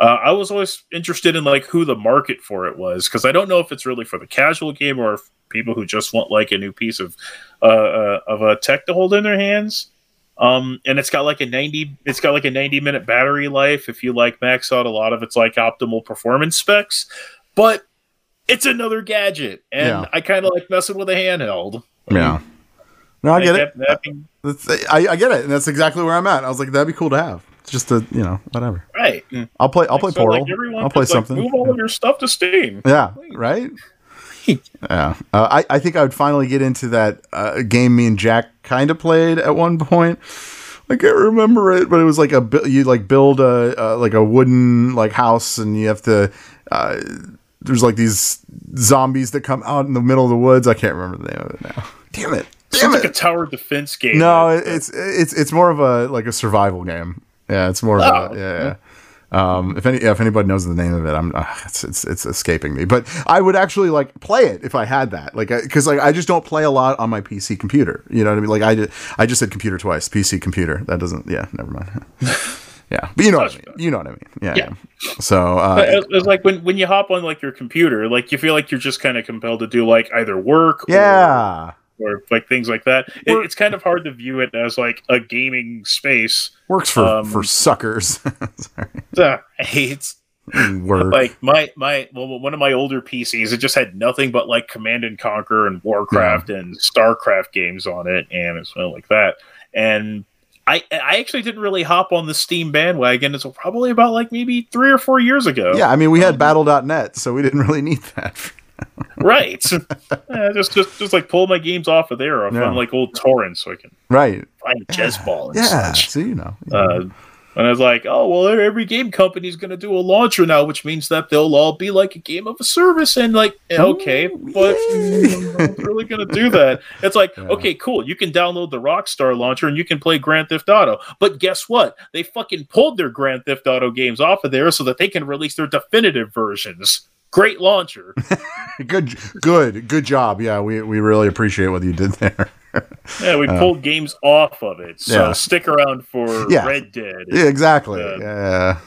uh, I was always interested in like who the market for it was because I don't know if it's really for the casual game or people who just want like a new piece of uh, uh of a tech to hold in their hands. Um, and it's got like a 90 it's got like a 90 minute battery life if you like max out a lot of its like optimal performance specs but it's another gadget and Yeah. i kind of like messing with a handheld Yeah. No, I Like, get it. that- that being- I, I get it, and that's exactly where I'm at. I was like, that'd be cool to have. It's just a you know whatever. right I'll play. I'll play So, Portal. like, I'll play like, something. move all of your stuff to steam Yeah, right. *laughs* yeah, uh, I I think I would finally get into that uh, game me and Jack kind of played at one point. I can't remember it, but it was like a you like build a uh, like a wooden like house, and you have to. Uh, there's like these zombies that come out in the middle of the woods. I can't remember the name of it now. Damn it! Damn Sounds it! like a tower defense game no, it's it's it's more of a like a survival game. Yeah, it's more of Oh, a yeah. yeah. Um, if any if anybody knows the name of it, I'm uh, it's, it's it's escaping me. But I would actually like play it if I had that, like because like I just don't play a lot on my PC computer. You know what I mean? Like I did, I just said computer twice. PC computer. That doesn't. Yeah, never mind. *laughs* yeah, but you know what I mean. You know what I mean. Yeah. Yeah. yeah. So uh, it's, it's like when, when you hop on like your computer, like you feel like you're just kind of compelled to do like either work, yeah, or, or like things like that. It, it's kind of hard to view it as like a gaming space. works for Um, for suckers. *laughs* Sorry. *laughs* Uh, it's Word. like my my well, one of my older PCs, it just had nothing but like Command and Conquer and Warcraft and Starcraft games on it, and it's well like that. And I I actually didn't really hop on the Steam bandwagon until probably about like maybe three or four years ago. yeah, I mean, we had Battle.net, so we didn't really need that. *laughs* right. Yeah, just just just like pull my games off of there, off Yeah. on like old torrents, so I can Right. find JezzBall and Yeah. such. See, you know. Uh, and I was like, oh, well, every game company's going to do a launcher now, which means that they'll all be like a game of a service. And like, okay, but I'm really going to do that. It's like, *laughs* okay, cool. You can download the Rockstar launcher and you can play Grand Theft Auto. But guess what? They fucking pulled their Grand Theft Auto games off of there so that they can release their definitive versions. Great launcher. *laughs* good, good, good job. Yeah, we, we really appreciate what you did there. *laughs* Yeah, we Uh, pulled games off of it. So Yeah. stick around for *laughs* Yeah. Red Dead. Yeah, exactly. Uh, yeah.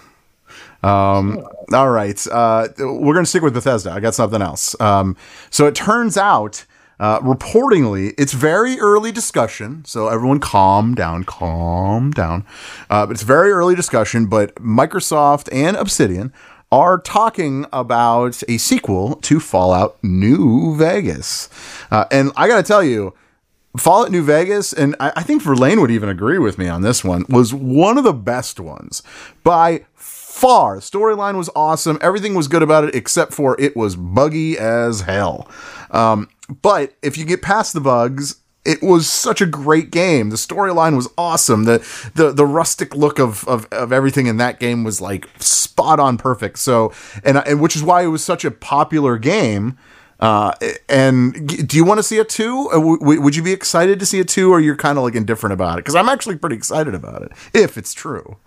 Um, all right. Uh, we're going to stick with Bethesda. I got something else. Um, so it turns out, uh, reportingly, it's very early discussion. So everyone calm down, calm down. Uh, but it's very early discussion, but Microsoft and Obsidian are talking about a sequel to Fallout New Vegas. Uh, and I got to tell you, Fallout New Vegas, and I, I think Verlaine would even agree with me on this one, was one of the best ones by far. Storyline was awesome. Everything was good about it, except for it was buggy as hell. Um, but if you get past the bugs, it was such a great game. The storyline was awesome. The the the rustic look of, of of everything in that game was like spot on perfect. So and and which is why it was such a popular game. Uh, and do you want to see it too? Uh, would you be excited to see it too, or you're kind of like indifferent about it? Because I'm actually pretty excited about it if it's true.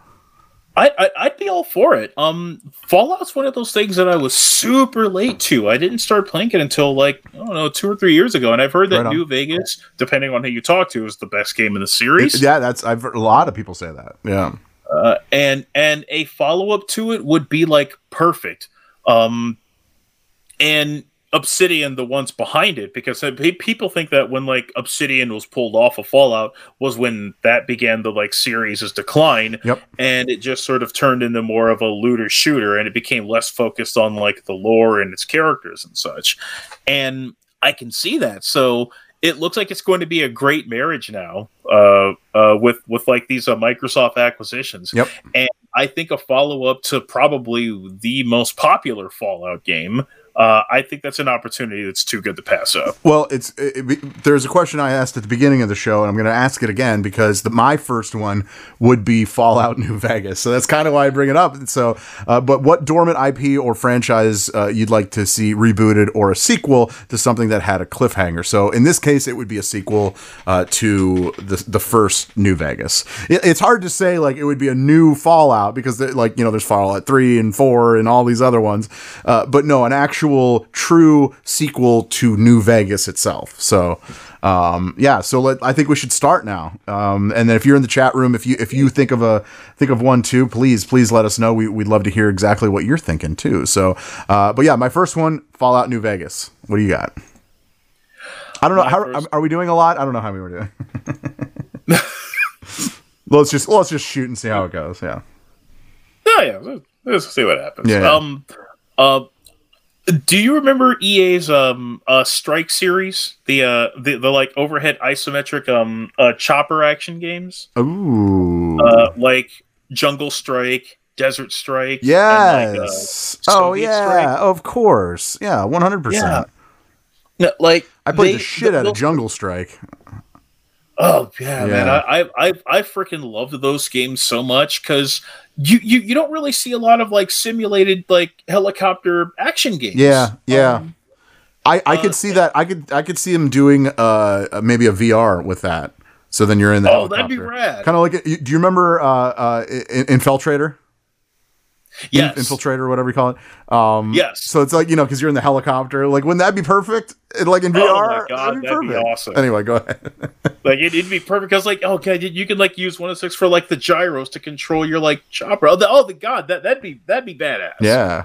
I, I I'd be all for it. Um, Fallout's one of those things that I was super late to. I didn't start playing it until like I don't know two or three years ago, and I've heard that Right. New Vegas, depending on who you talk to, is the best game in the series. Yeah, that's I've heard a lot of people say that. Yeah, uh, and and a follow up to it would be like perfect. Um, and Obsidian, the ones behind it, because uh, people think that when like Obsidian was pulled off of Fallout was when that began the like series' decline. Yep. And it just sort of turned into more of a looter shooter, and it became less focused on like the lore and its characters and such. And I can see that. So it looks like it's going to be a great marriage now uh, uh, with with like these uh, Microsoft acquisitions. Yep. And I think a follow up to probably the most popular Fallout game. Uh, I think that's an opportunity that's too good to pass up. Well, it's it, it- there's a question I asked at the beginning of the show, and I'm going to ask it again because the, my first one would be Fallout New Vegas. So that's kind of why I bring it up. So, uh, but what dormant IP or franchise uh, you'd like to see rebooted or a sequel to something that had a cliffhanger? So in this case, it would be a sequel uh, to the the first New Vegas. It, it's hard to say like it would be a new Fallout because like you know there's Fallout three and four and all these other ones, uh, but no, an actual true sequel to New Vegas itself. So, um, yeah, so let, I think we should start now. Um, and then if you're in the chat room, if you if you think of a think of one too, please please let us know. We, we'd love to hear exactly what you're thinking too. So, uh, but yeah, my first one, Fallout New Vegas. What do you got? I don't know. My How, first- are we doing a lot? I don't know how we were doing. *laughs* let's just let's just shoot and see how it goes. Yeah. Oh yeah, let's- see what happens. Yeah. Um, uh, do you remember EA's um uh Strike series, the uh the, the like overhead isometric um uh chopper action games, Ooh. uh like Jungle Strike, Desert Strike, and, yes. like, uh, oh yeah. Strike? Of course. Yeah. One hundred Yeah. percent. No, like I played they- the shit out of Jungle Strike. Oh yeah, man! Yeah. I I I, I freaking loved those games so much because you, you you don't really see a lot of like simulated like helicopter action games. Yeah, yeah. Um, I, I uh, could see that. I could I could see him doing uh maybe a VR with that. So then you're in the Oh, that'd be helicopter. rad. Kind of like do you remember uh uh In- Infiltrator? Yes. Infiltrator, or whatever you call it. Um, Yes. So it's like you know because you're in the helicopter. Like wouldn't that be perfect? Like in VR, Oh my God, that'd be awesome. Anyway, go ahead. *laughs* Like it, it'd be perfect because like okay, you, you can like use one of six for like the gyros to control your like chopper. Oh, the, oh, the god, that that'd be that'd be badass. yeah,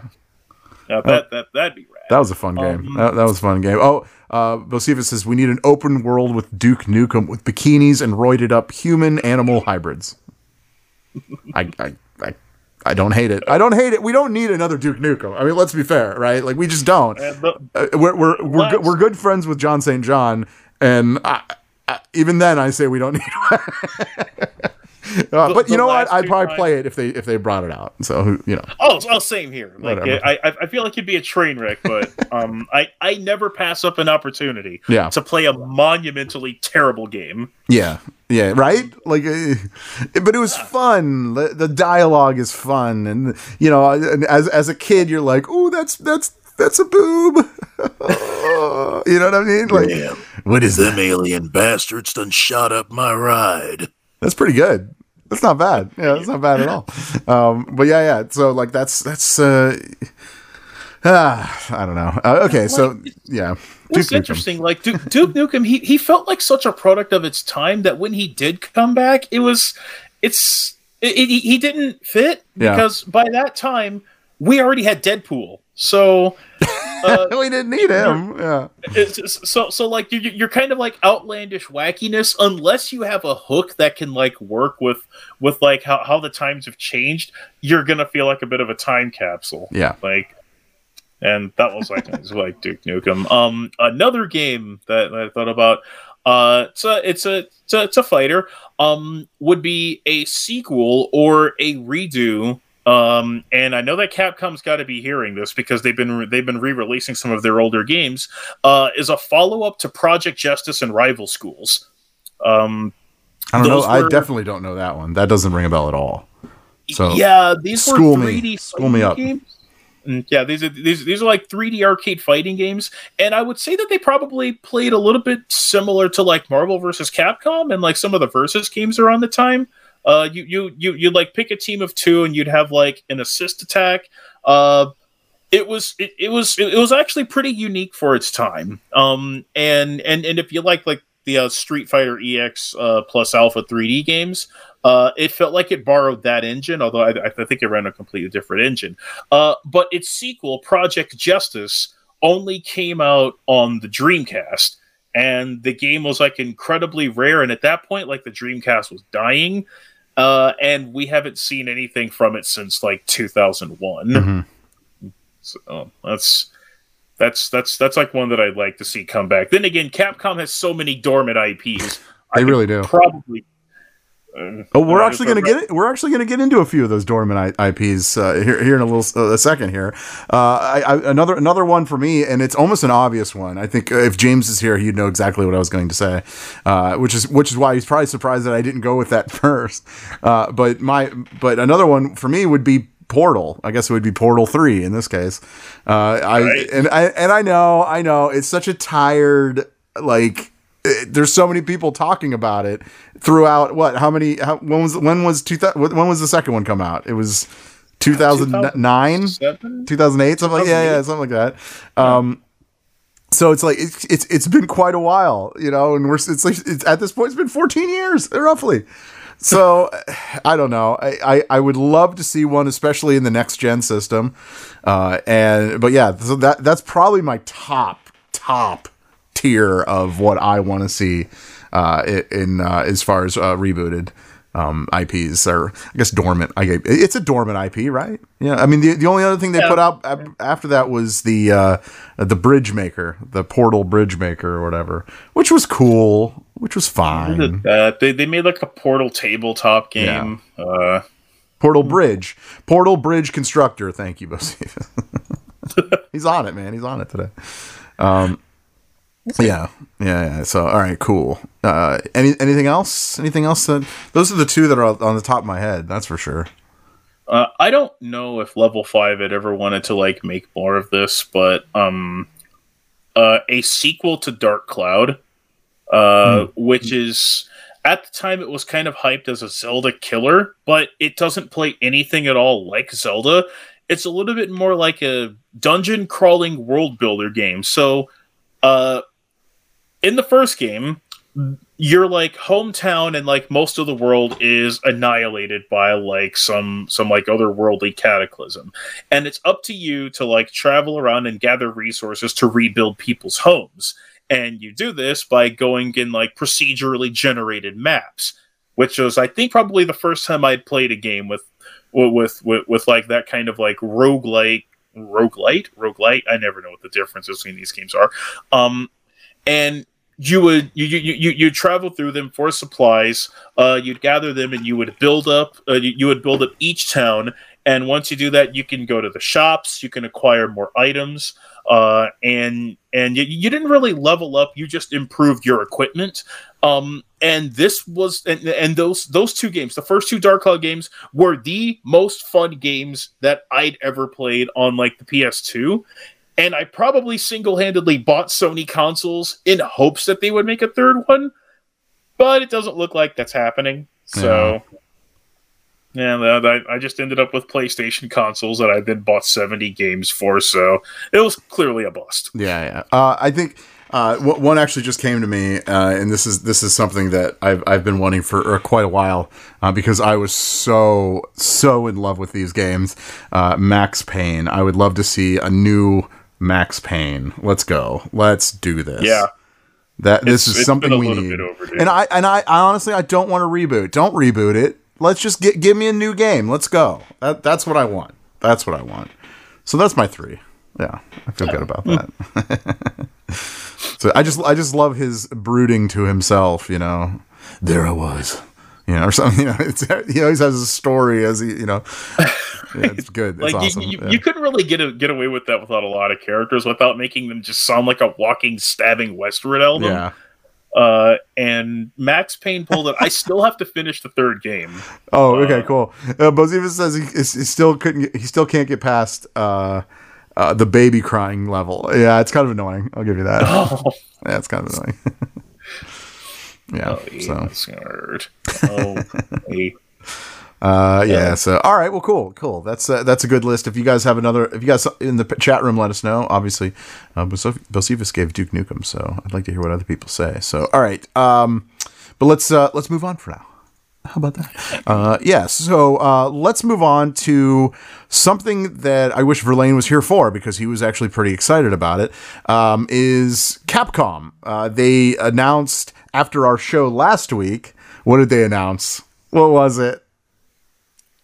Uh, that that that'd be rad. that was a fun game. Um, that, that was a fun game. Oh, uh, says we need an open world with Duke Nukem with bikinis and roided up human animal hybrids. *laughs* I, I, I, I don't hate it. I don't hate it. We don't need another Duke Nukem. I mean, let's be fair, right? Like we just don't. Uh, we're we're we're, Let's- good, we're good friends with John St. John, and I, I, even then, I say we don't need. *laughs* one. *laughs* uh, but you know what? I'd probably times- play it if they if they brought it out. So you know? Oh, oh, same here. Like Whatever. I, I, I feel like it'd be a train wreck, but *laughs* um, I, I never pass up an opportunity Yeah. to play a monumentally terrible game. Yeah, yeah, right. Like, uh, but it was fun. The, the dialogue is fun, and you know, and as as a kid, you're like, "Oh, that's that's that's a boob." *laughs* you know what I mean? Like, what is that? Them alien bastards done shot up my ride. That's pretty good. That's not bad. Yeah, that's not bad at all. Um, but yeah, yeah. So like, that's that's. uh Ah, I don't know. Uh, okay, so yeah, What's interesting, like Duke, Duke Nukem, he, he felt like such a product of its time that when he did come back, it was, it's, it, it- he didn't fit Yeah. because by that time we already had Deadpool. So, *laughs* uh, we didn't need him. Yeah, it's, it's- so so like you you're kind of like outlandish wackiness unless you have a hook that can like work with with like how, how the times have changed you're gonna feel like a bit of a time capsule yeah. like and that was like it's *laughs* like Duke Nukem. Um, another game that I thought about. Uh, it's a it's a it's a, it's a fighter. Um, would be a sequel or a redo. Um, and I know that Capcom's got to be hearing this because they've been they've been re-releasing some of their older games. Uh, is a follow up to Project Justice and Rival Schools. Um, I don't know. Those I definitely don't know that one. That doesn't ring a bell at all. So yeah, these school were 3D School me up. games. Mm, Yeah, these are these these are like 3D arcade fighting games, and I would say that they probably played a little bit similar to like Marvel versus Capcom and like some of the versus games around the time. Uh, you you you you'd like pick a team of two, and you'd have like an assist attack. Uh, it was it, it was it was actually pretty unique for its time. Um, and and and if you like like the uh, Street Fighter EX uh, plus Alpha 3D games, uh, it felt like it borrowed that engine, although I, I think it ran a completely different engine. Uh, but its sequel, Project Justice, only came out on the Dreamcast, and the game was like incredibly rare. And at that point, like the Dreamcast was dying, uh, and we haven't seen anything from it since like 2001. Mhm. So that's that's that's that's like one that I'd like to see come back. Then again, Capcom has so many dormant IPs. They really do. Probably. Oh, we're actually going to get it. We're actually going to get into a few of those dormant I- IPs uh, here, here in a little uh, a second. Here, uh, I, I, another another one for me, and it's almost an obvious one. I think uh, if James is here, he'd know exactly what I was going to say, uh, which is which is why he's probably surprised that I didn't go with that *laughs* first. Uh, but my but another one for me would be Portal. I guess it would be Portal Three in this case. Uh, I Right. and I and I know I know it's such a tired like there's so many people talking about it throughout what how many how, when was when was two when was the second one come out it was 2009 Seven? 2008 something like yeah yeah something like that um so it's like it's, it's it's been quite a while you know and we're it's like it's at this point it's been 14 years roughly so I don't know. I, I, I would love to see one, especially in the next gen system. Uh, and but yeah, so that that's probably my top top tier of what I want to see uh, in uh, as far as uh, rebooted um, IPs or I guess dormant. I gave, it's a dormant IP, right? Yeah. I mean, the the only other thing they Yeah. put out ab- after that was the uh, the Bridge Maker, the Portal Bridge Maker or whatever, which was cool, which was fine. Uh, they, they made like a Portal tabletop game. Uh, Portal Bridge, Portal Bridge Constructor. Thank you, Bosif. *laughs* He's on it, man. He's on it today. Um, yeah, yeah, yeah. So, all right, cool. Uh, any anything else? Anything else? That those are the two that are on the top of my head. That's for sure. uh, I don't know if Level Five had ever wanted to like make more of this, but um, uh, a sequel to Dark Cloud, uh, which is at the time it was kind of hyped as a Zelda killer, but it doesn't play anything at all like Zelda. It's a little bit more like a dungeon crawling world builder game. So, uh, in the first game, your like hometown and like most of the world is annihilated by like some some like otherworldly cataclysm. And it's up to you to like travel around and gather resources to rebuild people's homes. And you do this by going in like procedurally generated maps which was i think probably the first time i'd played a game with with with with like that kind of like roguelike roguelite? Roguelite? I never know what the differences between these games are. Um and you would you you you you travel through them for supplies. Uh you'd gather them and you would build up uh, you, you would build up each town. And once you do that you can go to the shops. You can acquire more items. Uh and and you, you didn't really level up. You just improved your equipment. Um and this was and, and those those two games the first two dark cloud games were the most fun games that i'd ever played on like the ps2 and i probably single-handedly bought sony consoles in hopes that they would make a third one but it doesn't look like that's happening so yeah, that- I, I just ended up with PlayStation consoles that I then bought 70 games for, so it was clearly a bust. Yeah, yeah. Uh, I think uh, w- one actually just came to me, uh, and this is this is something that I've I've been wanting for uh, quite a while uh, because I was so so in love with these games. Uh, Max Payne. I would love to see a new Max Payne. Let's go. Let's do this. Yeah. That this It's- is it's something we need. And I and I, I honestly I don't want to reboot. Don't reboot it. Let's just get give me a new game. Let's go. That that's what I want. That's what I want. So that's my three. Yeah, I feel good about that. *laughs* so I just I just love his brooding to himself. You know, there I was. You know, or something. *laughs* You know, it's, he always has a story as he. You know, yeah, it's *laughs* good. It's Like awesome. you, you, yeah. you couldn't really get a, get away with that without a lot of characters without making them just sound like a walking stabbing Westward album. yeah. Uh, and Max Payne pulled it. I still have to finish the third game. *laughs* Oh, okay, cool. Uh, Boziva says he, he still couldn't. Get, he still can't get past uh, uh, the baby crying level. Yeah, it's kind of annoying. I'll give you that. Oh, Yeah, it's kind of annoying. yeah. So. that's hard. Oh, hey. *laughs* Uh, yeah. So, all right. Well, cool, cool. That's uh, that's a good list. If you guys have another, if you guys in the chat room, let us know. Obviously, uh, Bosif- gave Duke Nukem, so I'd like to hear what other people say. So, all right. Um, but let's uh, let's move on for now. How about that? Uh, yeah. So uh, let's move on to something that I wish Verlaine was here for because he was actually pretty excited about it. Um, is Capcom? Uh, they announced after our show last week. What did they announce? What was it?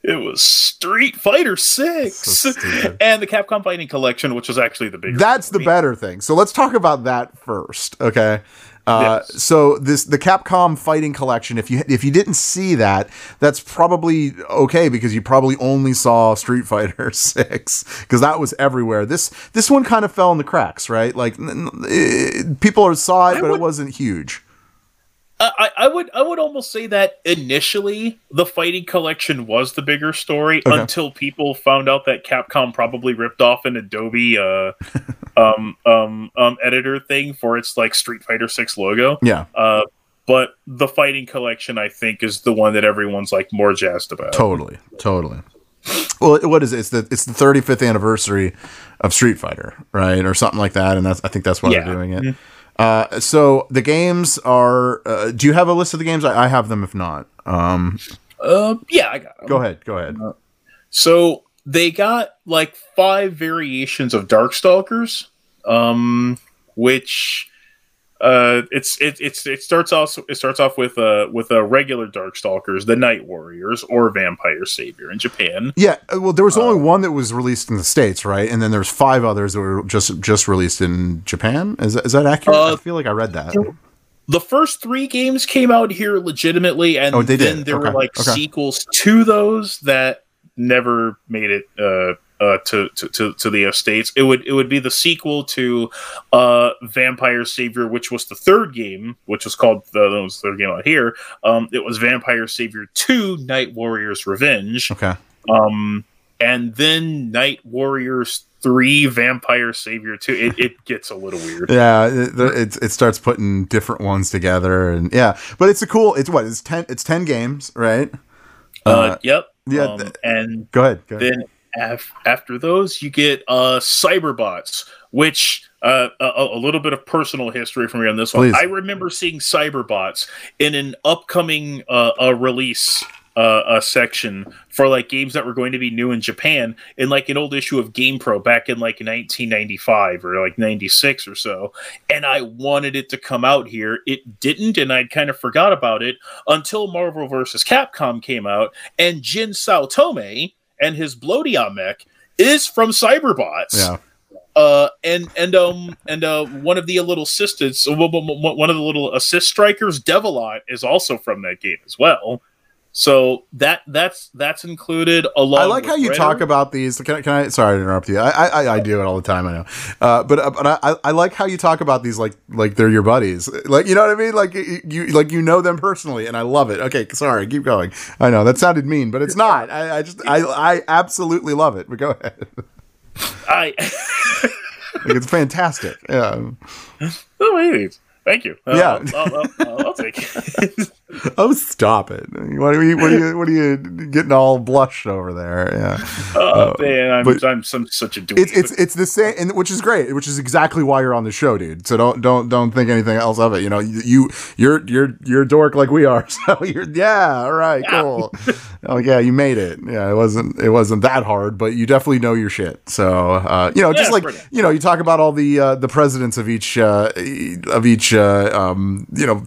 It was Street Fighter Six So and the Capcom Fighting Collection, which was actually the bigger. That's the better thing. So let's talk about that first, okay? Uh, Yes. So this the Capcom Fighting Collection. If you if you didn't see that, that's probably okay because you probably only saw Street Fighter *laughs* Six because that was everywhere. This this one kind of fell in the cracks, right? Like n- n- people saw it, I but it wasn't huge. I, I would I would almost say that initially the fighting collection was the bigger story Okay. until people found out that Capcom probably ripped off an Adobe uh, *laughs* um, um, um, editor thing for its like Street Fighter Six logo. Yeah, Uh, but the fighting collection, I think, is the one that everyone's like more jazzed about. totally, totally. Well, what is it? It's the it's the 35th anniversary of Street Fighter, right, or something like that, and that's I think that's why Yeah. they're doing it. Uh, so the games are. Uh, do you have a list of the games? I, I have them. If not, um, Uh, yeah, I got. 'em. go ahead. Go ahead. So they got like five variations of Darkstalkers, um, which uh, it's it, it's it starts off it starts off with uh with a regular Darkstalkers, the Night Warriors or Vampire Savior in Japan. Yeah. uh, Well, there was Uh, only one that was released in the states, right? And then there's five others that were just just released in Japan. Is that, is that accurate? I Uh, feel like I read that. The first three games came out here legitimately, and Oh, they then did. there Okay, were like okay. sequels to those that never made it uh, uh, to, to, to to the states. It would it would be the sequel to uh, Vampire Savior, which was the third game, which was called the, that was the third game out here. Um, it was Vampire Savior Two: Night Warriors Revenge, Okay. um, and then Night Warriors Three: Vampire Savior Two. It, it gets a little weird. *laughs* Yeah, it, it it starts putting different ones together, and yeah, but it's a cool. It's what? It's ten. It's ten games, right? Uh, Uh, yep. yeah, Um, th- and Go ahead. Go ahead. then af- after those, you get uh, Cyberbots, which uh, a, a little bit of personal history from me on this one. I remember seeing Cyberbots in an upcoming uh, a release uh, a section for like games that were going to be new in Japan in like an old issue of Game Pro back in like 1995 or like 96 or so. And I wanted it to come out here. It didn't, and I'd kind of forgot about it until Marvel vs. Capcom came out, and Jin Saotome and his Blodia mech is from Cyberbots. Yeah. Uh, and and um and uh one of the little assistants, one of the little assist strikers, Devilot, is also from that game as well. So that that's that's included. Along I like how you talk about these. Can I, can I? Sorry to interrupt you. I, I I do it all the time. I know, uh, but uh, but I, I like how you talk about these like like they're your buddies. Like you know what I mean? Like you, like you know them personally, and I love it. Okay, sorry, keep going. I know that sounded mean, but it's not. I, I just I I absolutely love it. But go ahead. I *laughs* like, it's fantastic. Yeah. oh. Thank you. Uh, Yeah. I'll, I'll, I'll, I'll take it. *laughs* *laughs* Oh, stop it! What are you? What are you? What are you getting all blushed over there? Yeah. Oh man, I'm, but- I'm some, such a dweeb. It's it's it's the same, and which is great, which is exactly why you're on the show, dude. So don't don't don't think anything else of it. You know, you, you you're you're you're a dork like we are. *laughs* So you're yeah, all right, cool. oh yeah, you made it. Yeah, it wasn't it wasn't that hard, but you definitely know your shit. So uh, you know, just Yeah, like pretty. you know, you talk about all the uh, the presidents of each uh, of each uh, um, you know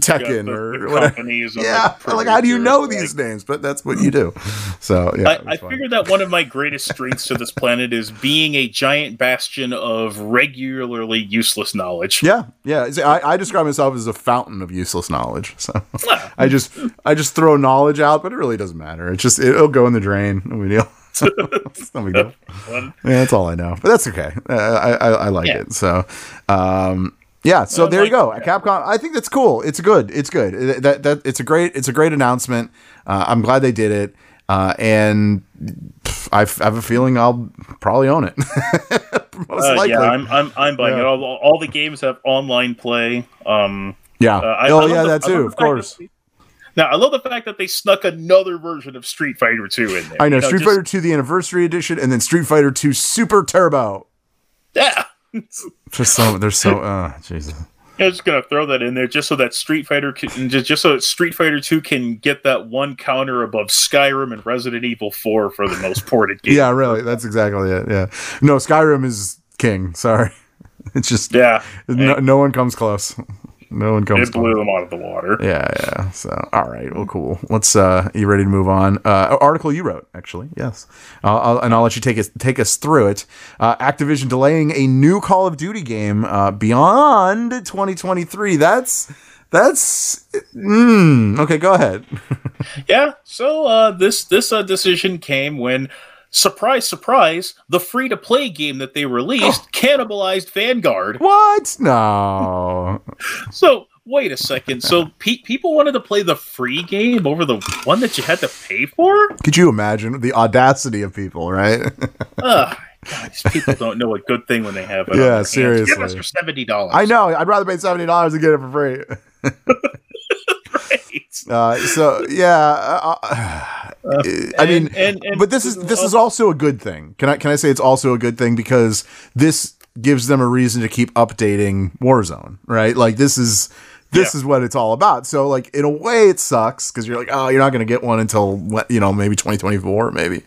Tekken the- or the whatever. companies Yeah, like, like how do you producers, know like- these names? But that's what you do. So yeah, I, it I figured that one of my greatest strengths to this planet is being a giant bastion of regularly useless knowledge. Yeah, yeah. See, I, I describe myself as a fountain of useless knowledge. So *laughs* I just I just throw knowledge out, but it really doesn't matter. It just it'll go in the drain. No big deal. *laughs* It's no big deal. *laughs* Yeah, that's all I know, but that's okay. Uh, I, I I like Yeah. it. So, um, yeah. So there you go. go. Capcom. I think that's cool. It's good. It's good. It- That that it's a great it's a great announcement. Uh, I'm glad they did it. Uh, and pff, I f- have a feeling I'll probably own it. *laughs* Most Uh, likely. yeah, I'm I'm I'm buying Yeah. it. All, all the games have online play. Um, yeah. uh, I- oh I yeah, the- that too. Of that course. they- Now I love the fact that they snuck another version of Street Fighter 2 in there. I know, You Street just- Fighter 2 the anniversary edition and then Street Fighter 2 Super Turbo. Yeah. *laughs* Just so they're so *laughs* uh Jesus. I'm just gonna throw that in there just so that Street Fighter can, just, just so Street Fighter 2 can get that one counter above Skyrim and Resident Evil 4 for the most ported game. Yeah, really. That's exactly it. Yeah. No, Skyrim is king. Sorry. *laughs* It's just Yeah. no, no one comes close. No one comes It blew them out of the water. Yeah, yeah. So, all right. Well, cool. Let's. uh You ready to move on? Uh Article you wrote, actually. Yes. Uh, I'll, and I'll let you take us take us through it. Uh Activision delaying a new Call of Duty game uh beyond 2023. That's that's. Mm, okay, go ahead. *laughs* Yeah. So uh, this this uh, decision came when, surprise, surprise, the free to play game that they released *gasps* cannibalized Vanguard. What? No. *laughs* So wait a second. So pe- people wanted to play the free game over the one that you had to pay for? Could you imagine the audacity of people, right? *laughs* God, these people don't know a good thing when they have it. Yeah, hands. Give seriously. us for seventy dollars. I know. I'd rather pay seventy dollars and get it for free. *laughs* Uh, so yeah, uh, uh, *sighs* I mean, and- and- and- but this is this is also a good thing. Can I can I say it's also a good thing because this gives them a reason to keep updating Warzone, right? Like this is this is what it's all about. So like in a way, it sucks because you're like, oh, you're not going to get one until you know maybe 2024, maybe.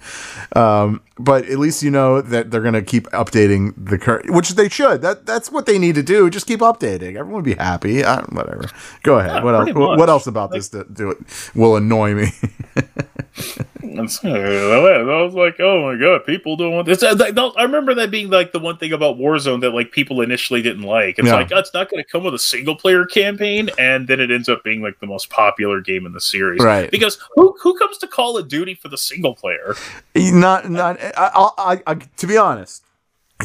Um, but at least you know that they're going to keep updating the current, which they should. That that's what they need to do. Just keep updating. Everyone would be happy. I, whatever. Go ahead. Yeah, what else? pretty What, else about this that do it will annoy me? *laughs* I was like, oh my god, people don't want this. I I remember that being like the one thing about Warzone that like people initially didn't like. It's Yeah. like, oh, it's not going to come with a single player campaign, and then it ends up being like the most popular game in the series, Right. Because who who comes to Call of Duty for the single player? not not. I, I, I, to be honest.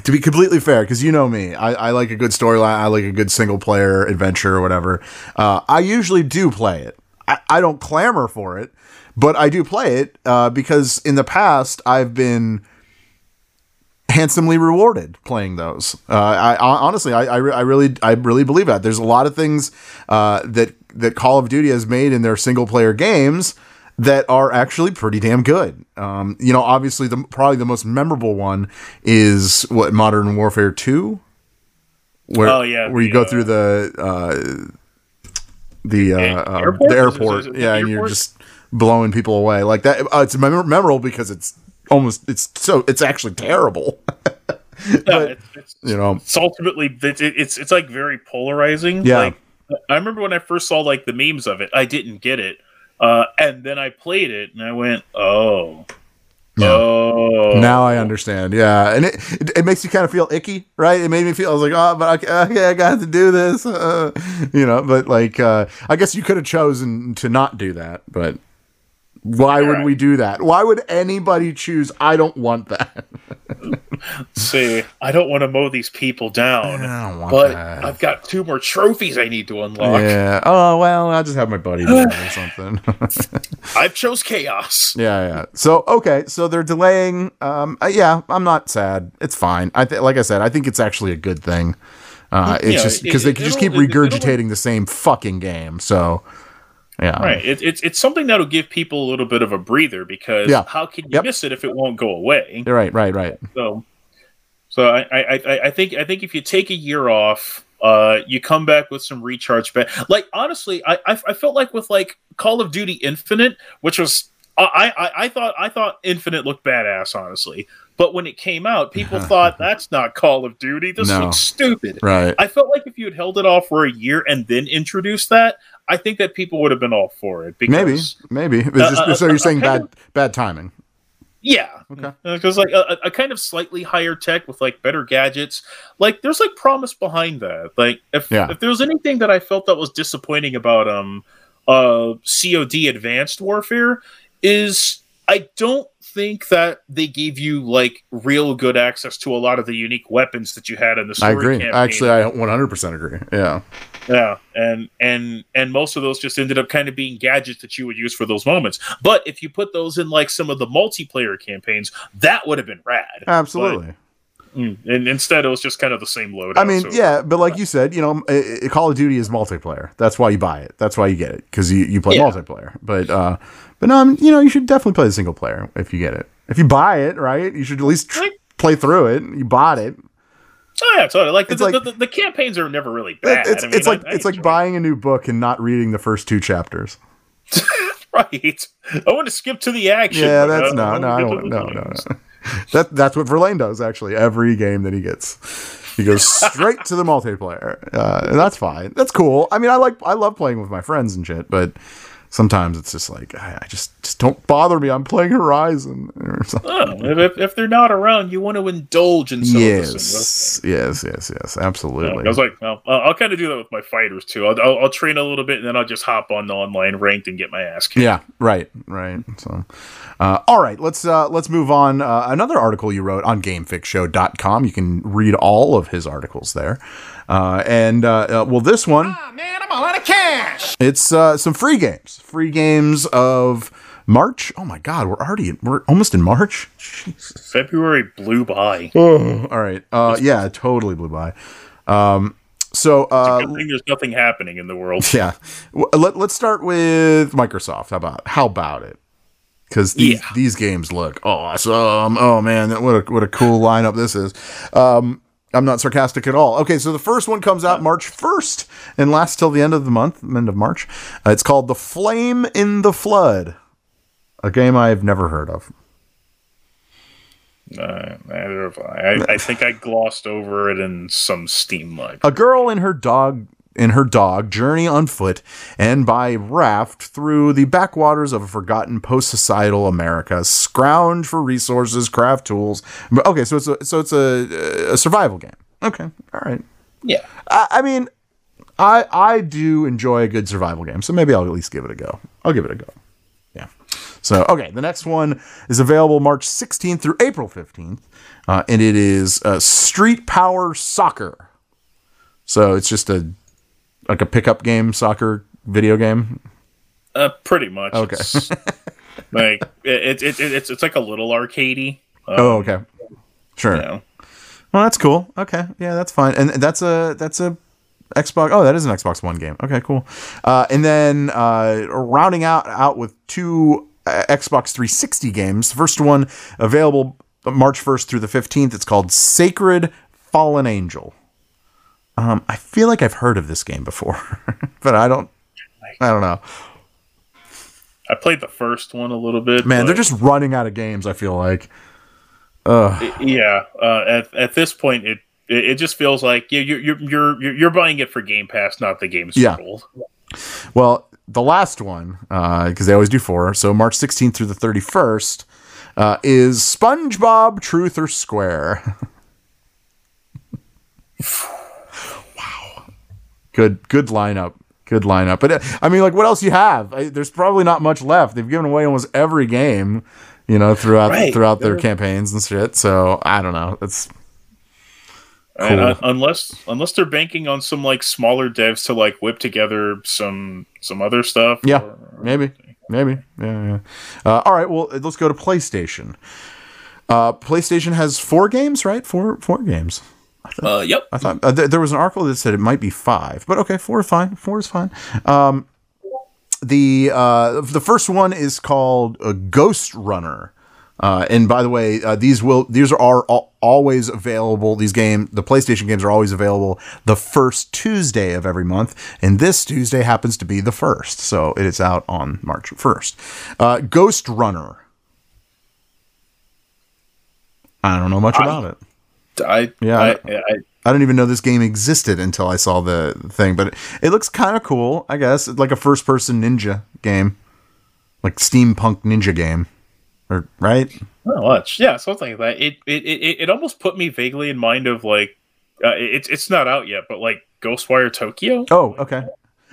To be completely fair, because you know me, I, I like a good storyline. I like a good single player adventure or whatever. Uh, I usually do play it. I, I don't clamor for it, but I do play it uh, because in the past I've been handsomely rewarded playing those. Uh, I, honestly, I, I, re- I really, I really believe that. There's a lot of things uh, that that Call of Duty has made in their single player games that are actually pretty damn good. Um, you know, obviously, the probably the most memorable one is what Modern Warfare Two, where Oh, yeah, where you go uh, through the uh, the uh, uh, airport? the airport, it the yeah, and you're just blowing people away like that. Uh, it's mem- memorable because it's almost it's so it's actually terrible. *laughs* Yeah, it's, it's, you know, it's ultimately it's it's it's like very polarizing. Yeah. Like I remember when I first saw like the memes of it, I didn't get it, uh, and then I played it and I went, oh. Yeah. Oh, Now I understand. Yeah, and it, it it makes you kind of feel icky, right? It made me feel I was like, oh, but okay, okay I got to do this, uh, *laughs* you know. But like, uh, I guess you could have chosen to not do that, but why would we do that? Why would anybody choose? I don't want that. *laughs* See, I don't want to mow these people down, I don't want but that. I've got two more trophies I need to unlock. Yeah. Oh well, I'll just have my buddy *sighs* do or something. *laughs* I've chose chaos. Yeah, yeah. So okay, so they're delaying. Um, uh, yeah, I'm not sad. It's fine. I th- like I said, I think it's actually a good thing. Uh, it's Yeah, just it- because they can just keep it- regurgitating the same fucking game. So yeah, Right. It, it's it's something that'll give people a little bit of a breather because Yeah. how can you Yep. miss it if it won't go away? Right, right, right. So, so I, I, I, I think I think if you take a year off, uh, you come back with some recharge. Ba- like honestly, I, I I felt like with like Call of Duty Infinite, which was I, I I thought I thought Infinite looked badass, honestly. But when it came out, people *laughs* thought that's not Call of Duty. This No. looks stupid. Right. I felt like if you had held it off for a year and then introduced that, I think that people would have been all for it. Because Maybe, maybe. Uh, just, uh, so uh, you're saying kind bad, bad timing. Yeah. Okay. Because like a, a kind of slightly higher tech with like better gadgets, like there's like promise behind that. Like if Yeah. if there was anything that I felt that was disappointing about um uh COD Advanced Warfare is I don't think that they gave you like real good access to a lot of the unique weapons that you had in the story. I agree. campaign. Actually, I 100% agree. Yeah. Yeah, and and and most of those just ended up kind of being gadgets that you would use for those moments. But if you put those in like some of the multiplayer campaigns, that would have been rad. Absolutely. But, mm, and instead, it was just kind of the same loadout. I mean, so- yeah, but like you said, you know, Call of Duty is multiplayer. That's why you buy it. That's why you get it because you, you play Yeah. multiplayer. But uh, but no, I mean, you know, you should definitely play the single player if you get it. If you buy it, right, you should at least tr- play through it. You bought it. Oh yeah, totally. Like, the, like- the, the, the campaigns are never really bad. It's I mean, it's like I- I it's like buying a new book and not reading the first two chapters. *laughs* right. I want to skip to the action. Yeah, that's no, no, don't, no, no, no. *laughs* That that's what Verlaine does actually. Every game that he gets, he goes straight to the multiplayer, uh, and that's fine. That's cool. I mean, I like I love playing with my friends and shit, but sometimes it's just like I, I just just don't bother me. I'm playing Horizon or *laughs* something. Oh, if, if- they're not around, you want to indulge in some of this. Yes, yes, yes, yes, Yeah, absolutely. I was like, well, I'll, I'll kind of do that with my fighters too. I'll, I'll, I'll train a little bit, and then I'll just hop on the online ranked and get my ass kicked. Yeah, right, right. So, uh, all right, let's uh, let's move on. Uh, another article you wrote on GameFixShow.com. You can read all of his articles there. Uh, and uh, uh, well, this one, Man, I'm all out of cash. it's uh, some free games, free games of March. Oh my God, we're already in, we're almost in March. February blew by. all right, uh, yeah, totally blew by. Um, so uh, Good thing there's nothing happening in the world. *laughs* Yeah. Let, let's start with Microsoft. How about how about it? Because these Yeah. these games look awesome. Oh man, what a what a cool lineup this is. Um, I'm not sarcastic at all. Okay, so the first one comes out March 1st and lasts till the end of the month, end of March. Uh, it's called The Flame in the Flood, a game I've never heard of. Uh, I. I, I think I glossed over it in some Steam like. A girl and her dog and her dog journey on foot and by raft through the backwaters of a forgotten post-societal America, scrounge for resources, craft tools. But- Okay, so it's a so it's a, a survival game. Okay, all right. Yeah. I, I mean, I I do enjoy a good survival game, so maybe I'll at least give it a go. I'll give it a go. Yeah. So okay, the next one is available March 16th through April 15th, uh, and it is uh, Street Power Soccer. So it's just a like a pickup game, soccer video game. Uh, pretty much. Okay. It's, *laughs* like it, it, it, it's it's like a little arcadey. Um, oh, okay. Sure. you know. Well, that's cool. Okay, yeah, that's fine. And that's a that's a Xbox. Oh, that is an Xbox One game. Okay, cool. Uh, and then uh, rounding out out with two uh, Xbox 360 games. First one available March 1st through the 15th. It's called Sacred Fallen Angel. Um, I feel like I've heard of this game before, *laughs* but I don't. I don't know. I played the first one a little bit. Man, they're just running out of games. I feel like. Ugh. yeah. Uh, at at this point, it it, it just feels like you you're you're you're you're buying it for Game Pass, not the game's Yeah. sold. Well, the last one, because they always do four, so March 16th through the 31st, uh, is SpongeBob Truth or Square. *laughs* wow. Good, good lineup. Good lineup. But uh, I mean, like, what else you have? I, there's probably not much left. They've given away almost every game, you know, throughout Right. throughout their They're- campaigns and shit. So I don't know. It's And, uh, Cool. unless unless they're banking on some like smaller devs to like whip together some some other stuff. Yeah, or- maybe, maybe. Yeah, yeah. Uh, all right, well, let's go to PlayStation. Uh, PlayStation has four games, right? Four, four games. Uh, yep. I thought uh, th- there was an article that said it might be five, but okay, four is fine. Four is fine. Um, the uh, the first one is called uh, Ghostrunner. Uh, and by the way, uh, these will these are, are al- always available. These game the PlayStation games are always available the first Tuesday of every month, and this Tuesday happens to be the first, so it is out on March first. Uh, Ghostrunner. I don't know much I- about it. I Yeah, I, I- I, I didn't even know this game existed until I saw the thing, but it, it looks kind of cool, I guess. It's like a first person ninja game. Like steampunk ninja game. Or right? not much. Yeah, something like that. It it, it it almost put me vaguely in mind of like uh, it's it's not out yet, but like Ghostwire Tokyo, Oh, okay.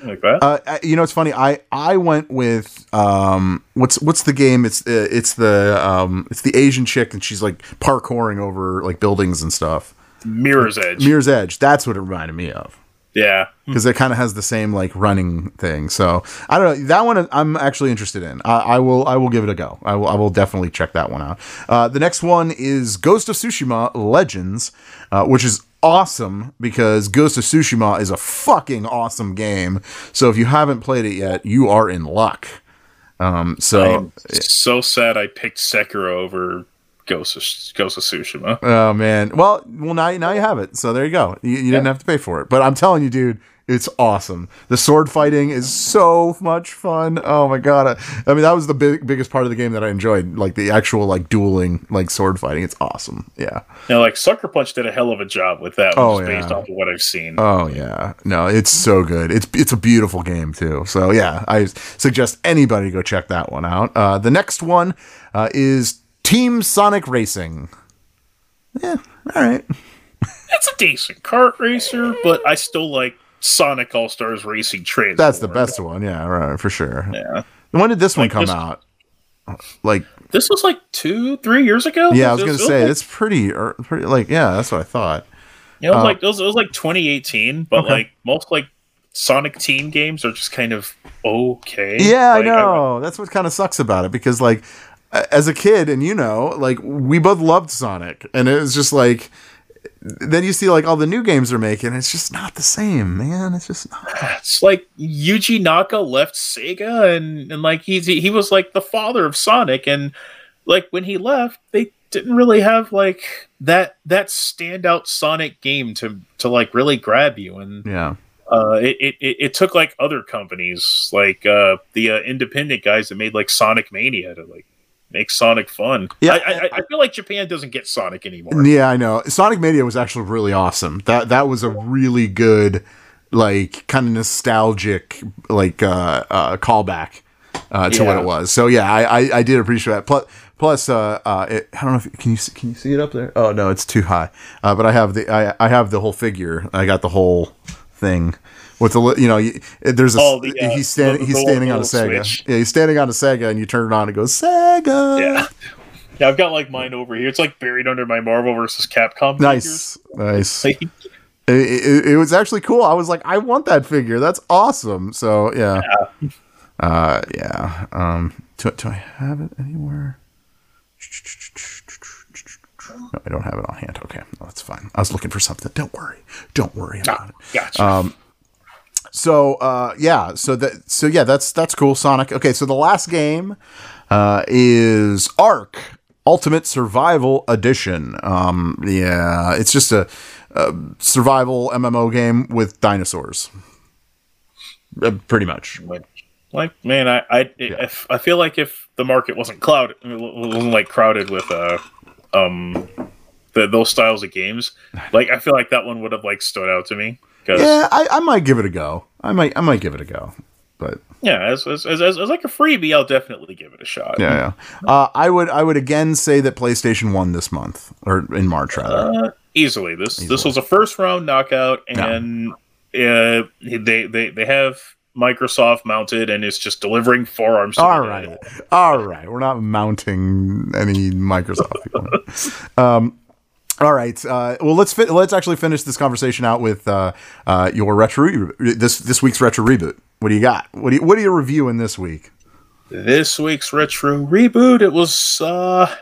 Like that. Uh, you know, it's funny. I I went with um, what's what's the game? It's uh, it's the um, it's the Asian chick, and she's like parkouring over like buildings and stuff. Mirror's Edge. Mirror's Edge. That's what it reminded me of. yeah. because it kind of has the same like running thing. So I don't know that one. I'm actually interested in. I, I will. I will give it a go. I will. I will definitely check that one out. Uh, the next one is Ghost of Tsushima Legends, uh, which is awesome because Ghost of Tsushima is a fucking awesome game. So if you haven't played it yet, you are in luck. Um, so so sad I picked Sekiro over Ghost of, Ghost of Tsushima. Oh man. Well, well now now you have it. So there you go. You, you didn't have to pay for it. But I'm telling you, dude, it's awesome. The sword fighting is so much fun. Oh my god. I, I mean, that was the big, biggest part of the game that I enjoyed, like the actual like dueling, like sword fighting. It's awesome. Yeah. Now, like Sucker Punch did a hell of a job with that, Oh, just based yeah. off of what I've seen. Oh yeah. No, it's so good. It's it's a beautiful game too. So yeah, I suggest anybody go check that one out. Uh, the next one uh, is Team Sonic Racing. Yeah. All right. it's a decent kart racer, but I still like Sonic All Stars Racing Transform. That's the best one. Yeah. Right. For sure. Yeah. When did this one come this- out? Like, This was like two, three years ago. yeah, I was gonna say like, it's pretty, pretty like, yeah, that's what I thought. you know, it was uh, like it was, it was like 2018, but Okay. like most like Sonic team games are just kind of okay. Yeah, Like, I know. That's what kind of sucks about it because, like, as a kid, and you know, like, we both loved Sonic, and it was just like, then you see like all the new games they're making, it's just not the same, man. It's just not. It's like Yuji Naka left Sega, and and like he's he was like the father of Sonic, and like when he left, they didn't really have like that that standout Sonic game to to like really grab you, and Yeah. uh, it, it it it took like other companies like uh, the uh, independent guys that made like Sonic Mania to like make Sonic fun. Yeah. I, I, I feel like Japan doesn't get Sonic anymore. Yeah, I know. Sonic Mania was actually really awesome. That that was a really good, like, kind of nostalgic, like, uh, uh callback uh, to what it was. So yeah, I I, I did appreciate that. Plus, plus, uh, uh, it, I don't know if can you can you see it up there? Oh no, it's too high. Uh, but I have the I I have the whole figure. I got the whole thing. With the you know you, there's a Oh, the, uh, he's standing the- he's standing on a Sega switch. yeah he's standing on a Sega and you turn it on and it goes Sega Yeah. Yeah, I've got like mine over here. It's like buried under my Marvel versus Capcom. nice nice figures. it, it, it was actually cool. I was like, I want that figure. That's awesome. So yeah, uh, yeah. Um, do, do I have it anywhere? No, I don't have it on hand. Okay, no, that's fine. I was looking for something. Don't worry. Don't worry about it. Gotcha. Um, so uh, yeah, so that so yeah, that's that's cool. Sonic. Okay, so the last game uh, is Ark Ultimate Survival Edition. Um, yeah, it's just a, a survival MMO game with dinosaurs. Uh, pretty much. Like man, I I if, I feel like if the market wasn't clouded, wasn't like crowded with uh um the, those styles of games, *laughs* like I feel like that one would have like stood out to me. 'Cause- Yeah, I, I might give it a go. I might I might give it a go. But yeah, as, as, as, as, like a freebie, I'll definitely give it a shot. yeah, yeah. Uh, I would I would again say that PlayStation won this month or in March rather. Uh, easily. This this was a first round knockout, and uh, they they they have Microsoft mounted, and it's just delivering forearms. All right, all right. We're not mounting any Microsoft. *laughs* um, all right. Uh, well, let's fi- let's actually finish this conversation out with uh, uh, your retro re- this this week's retro reboot. What do you got? What do you, what are you reviewing this week? This week's retro reboot. It was uh,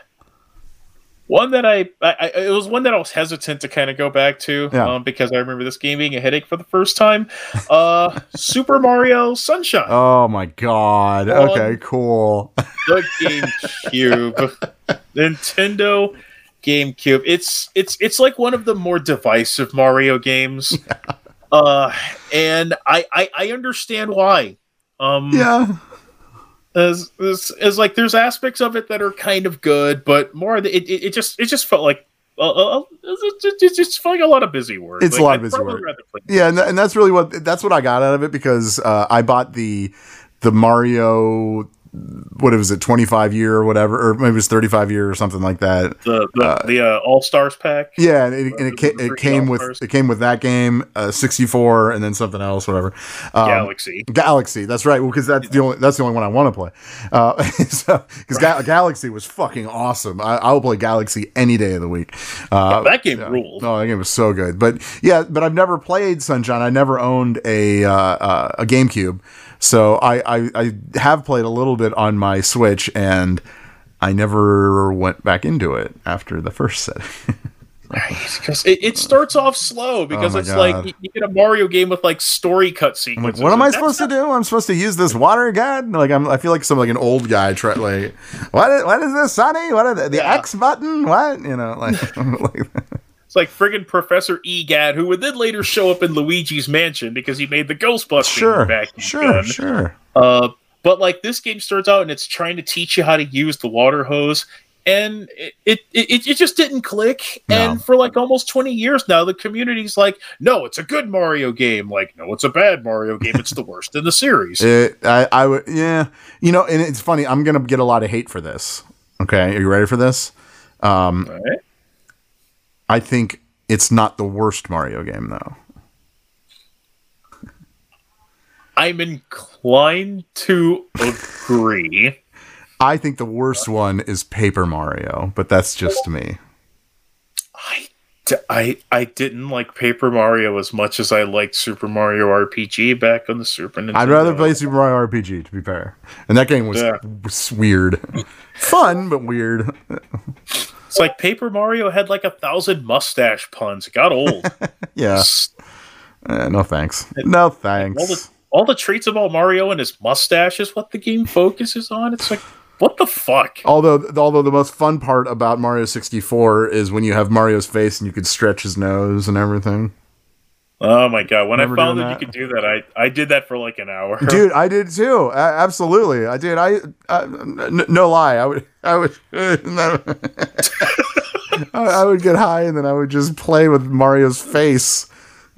one that I, I, I it was one that I was hesitant to kind of go back to Yeah. um, because I remember this game being a headache for the first time. Uh, *laughs* Super Mario Sunshine. Oh my god. Okay, cool. *laughs* the GameCube, Nintendo GameCube. It's it's it's like one of the more divisive Mario games, *laughs* uh, and I, I I understand why. Um, yeah. as, as as like there's aspects of it that are kind of good, but more the- it it, it just it just felt like. Uh, uh, it, it, it just felt like a lot of busy work. It's a lot of busy work. Yeah, and, tha- and that's really what that's what I got out of it because uh, I bought the the Mario what was it 25 year or whatever or maybe it was 35 year or something like that. the the, the uh, All Stars pack. Yeah, and it, and it, ca- it came with All-Stars. it came with that game, uh, 64, and then something else, whatever. Um, Galaxy. Galaxy. That's right. Well, because that's the only that's the only one I want to play. Uh, *laughs* so because Ga- Galaxy was fucking awesome. I, I will play Galaxy any day of the week. Uh, that game ruled. No, that game was so good. But yeah, but I've never played Sunshine. I never owned a uh, uh, a GameCube, so I, I I have played a little bit on my Switch, and I never went back into it after the first set. *laughs* because it, it starts off slow because Oh it's like God. you, you get a Mario game with like story cut like, what am I supposed to do? I'm supposed to use this water gun? Like I'm, I feel like some like an old guy. Try like, what? Is, what is this, Sonny? What the, the Yeah. X button? What? You know, like, *laughs* like *laughs* It's like friggin' Professor Egad, who would then later show up in Luigi's Mansion because he made the Ghostbusters back. sure, vacuum sure, gun. sure. Uh, but like this game starts out and it's trying to teach you how to use the water hose, and it it, it, it just didn't click. No. And for like almost twenty years now, the community's like, "No, it's a good Mario game." Like, "No, it's a bad Mario game. It's the worst in the series." *laughs* It, I, I would, yeah. You know, and it's funny. I'm gonna get a lot of hate for this. Okay, are you ready for this? Um, right. I think it's not the worst Mario game though. I'm inclined to agree. I think the worst one is Paper Mario, but that's just me. I, d- I I didn't like Paper Mario as much as I liked Super Mario RPG back on the Super Nintendo. I'd rather play Super Mario RPG, to be fair. And that game was, Yeah. was weird, fun but weird. It's like Paper Mario had like a thousand mustache puns. It got old. *laughs* Yeah. Uh, no thanks. No all thanks. The all the traits about Mario and his mustache is what the game focuses on. It's like what the fuck? Although, although the most fun part about Mario 64 is when you have Mario's face and you could stretch his nose and everything. Oh my god! When Remember I found that, that? you could do that, I I did that for like an hour. *laughs* Dude, I did too. A- absolutely, I did. I, uh, no lie, I would, I would, *laughs* I, I would get high and then I would just play with Mario's face.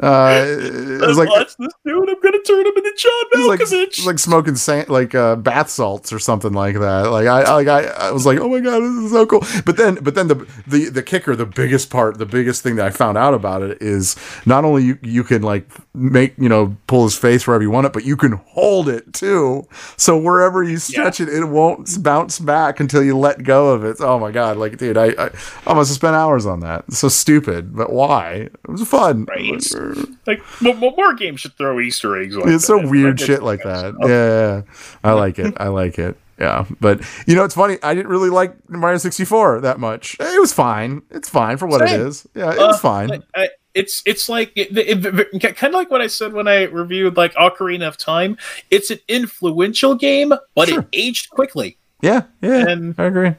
Uh, *laughs* was like watch this dude. I'm gonna turn him into John like, Malkovich. it's like smoking sand, like uh, bath salts or something like that. Like I, like I, I was like, oh my god, this is so cool. But then, but then the the the kicker, the biggest part, the biggest thing that I found out about it is not only you you can like make you know pull his face wherever you want it, but you can hold it too. So wherever you stretch it, it won't bounce back until you let go of it. Oh my god, like dude, I I, I must have spent hours on that. It's so stupid, but why? It was fun. Right. *laughs* like more, games should throw Easter eggs. Like it's so that. weird Like, shit like that. Yeah, yeah, yeah. I like it. I like it. Yeah, but you know, it's funny. I didn't really like Mario 64 that much. It was fine. It's fine for what it Same. is. Yeah, it was Uh, fine. like, I, it's it's like it, it, kind of like what I said when I reviewed like Ocarina of Time. It's an influential game, but it aged quickly. yeah, yeah. and- I agree.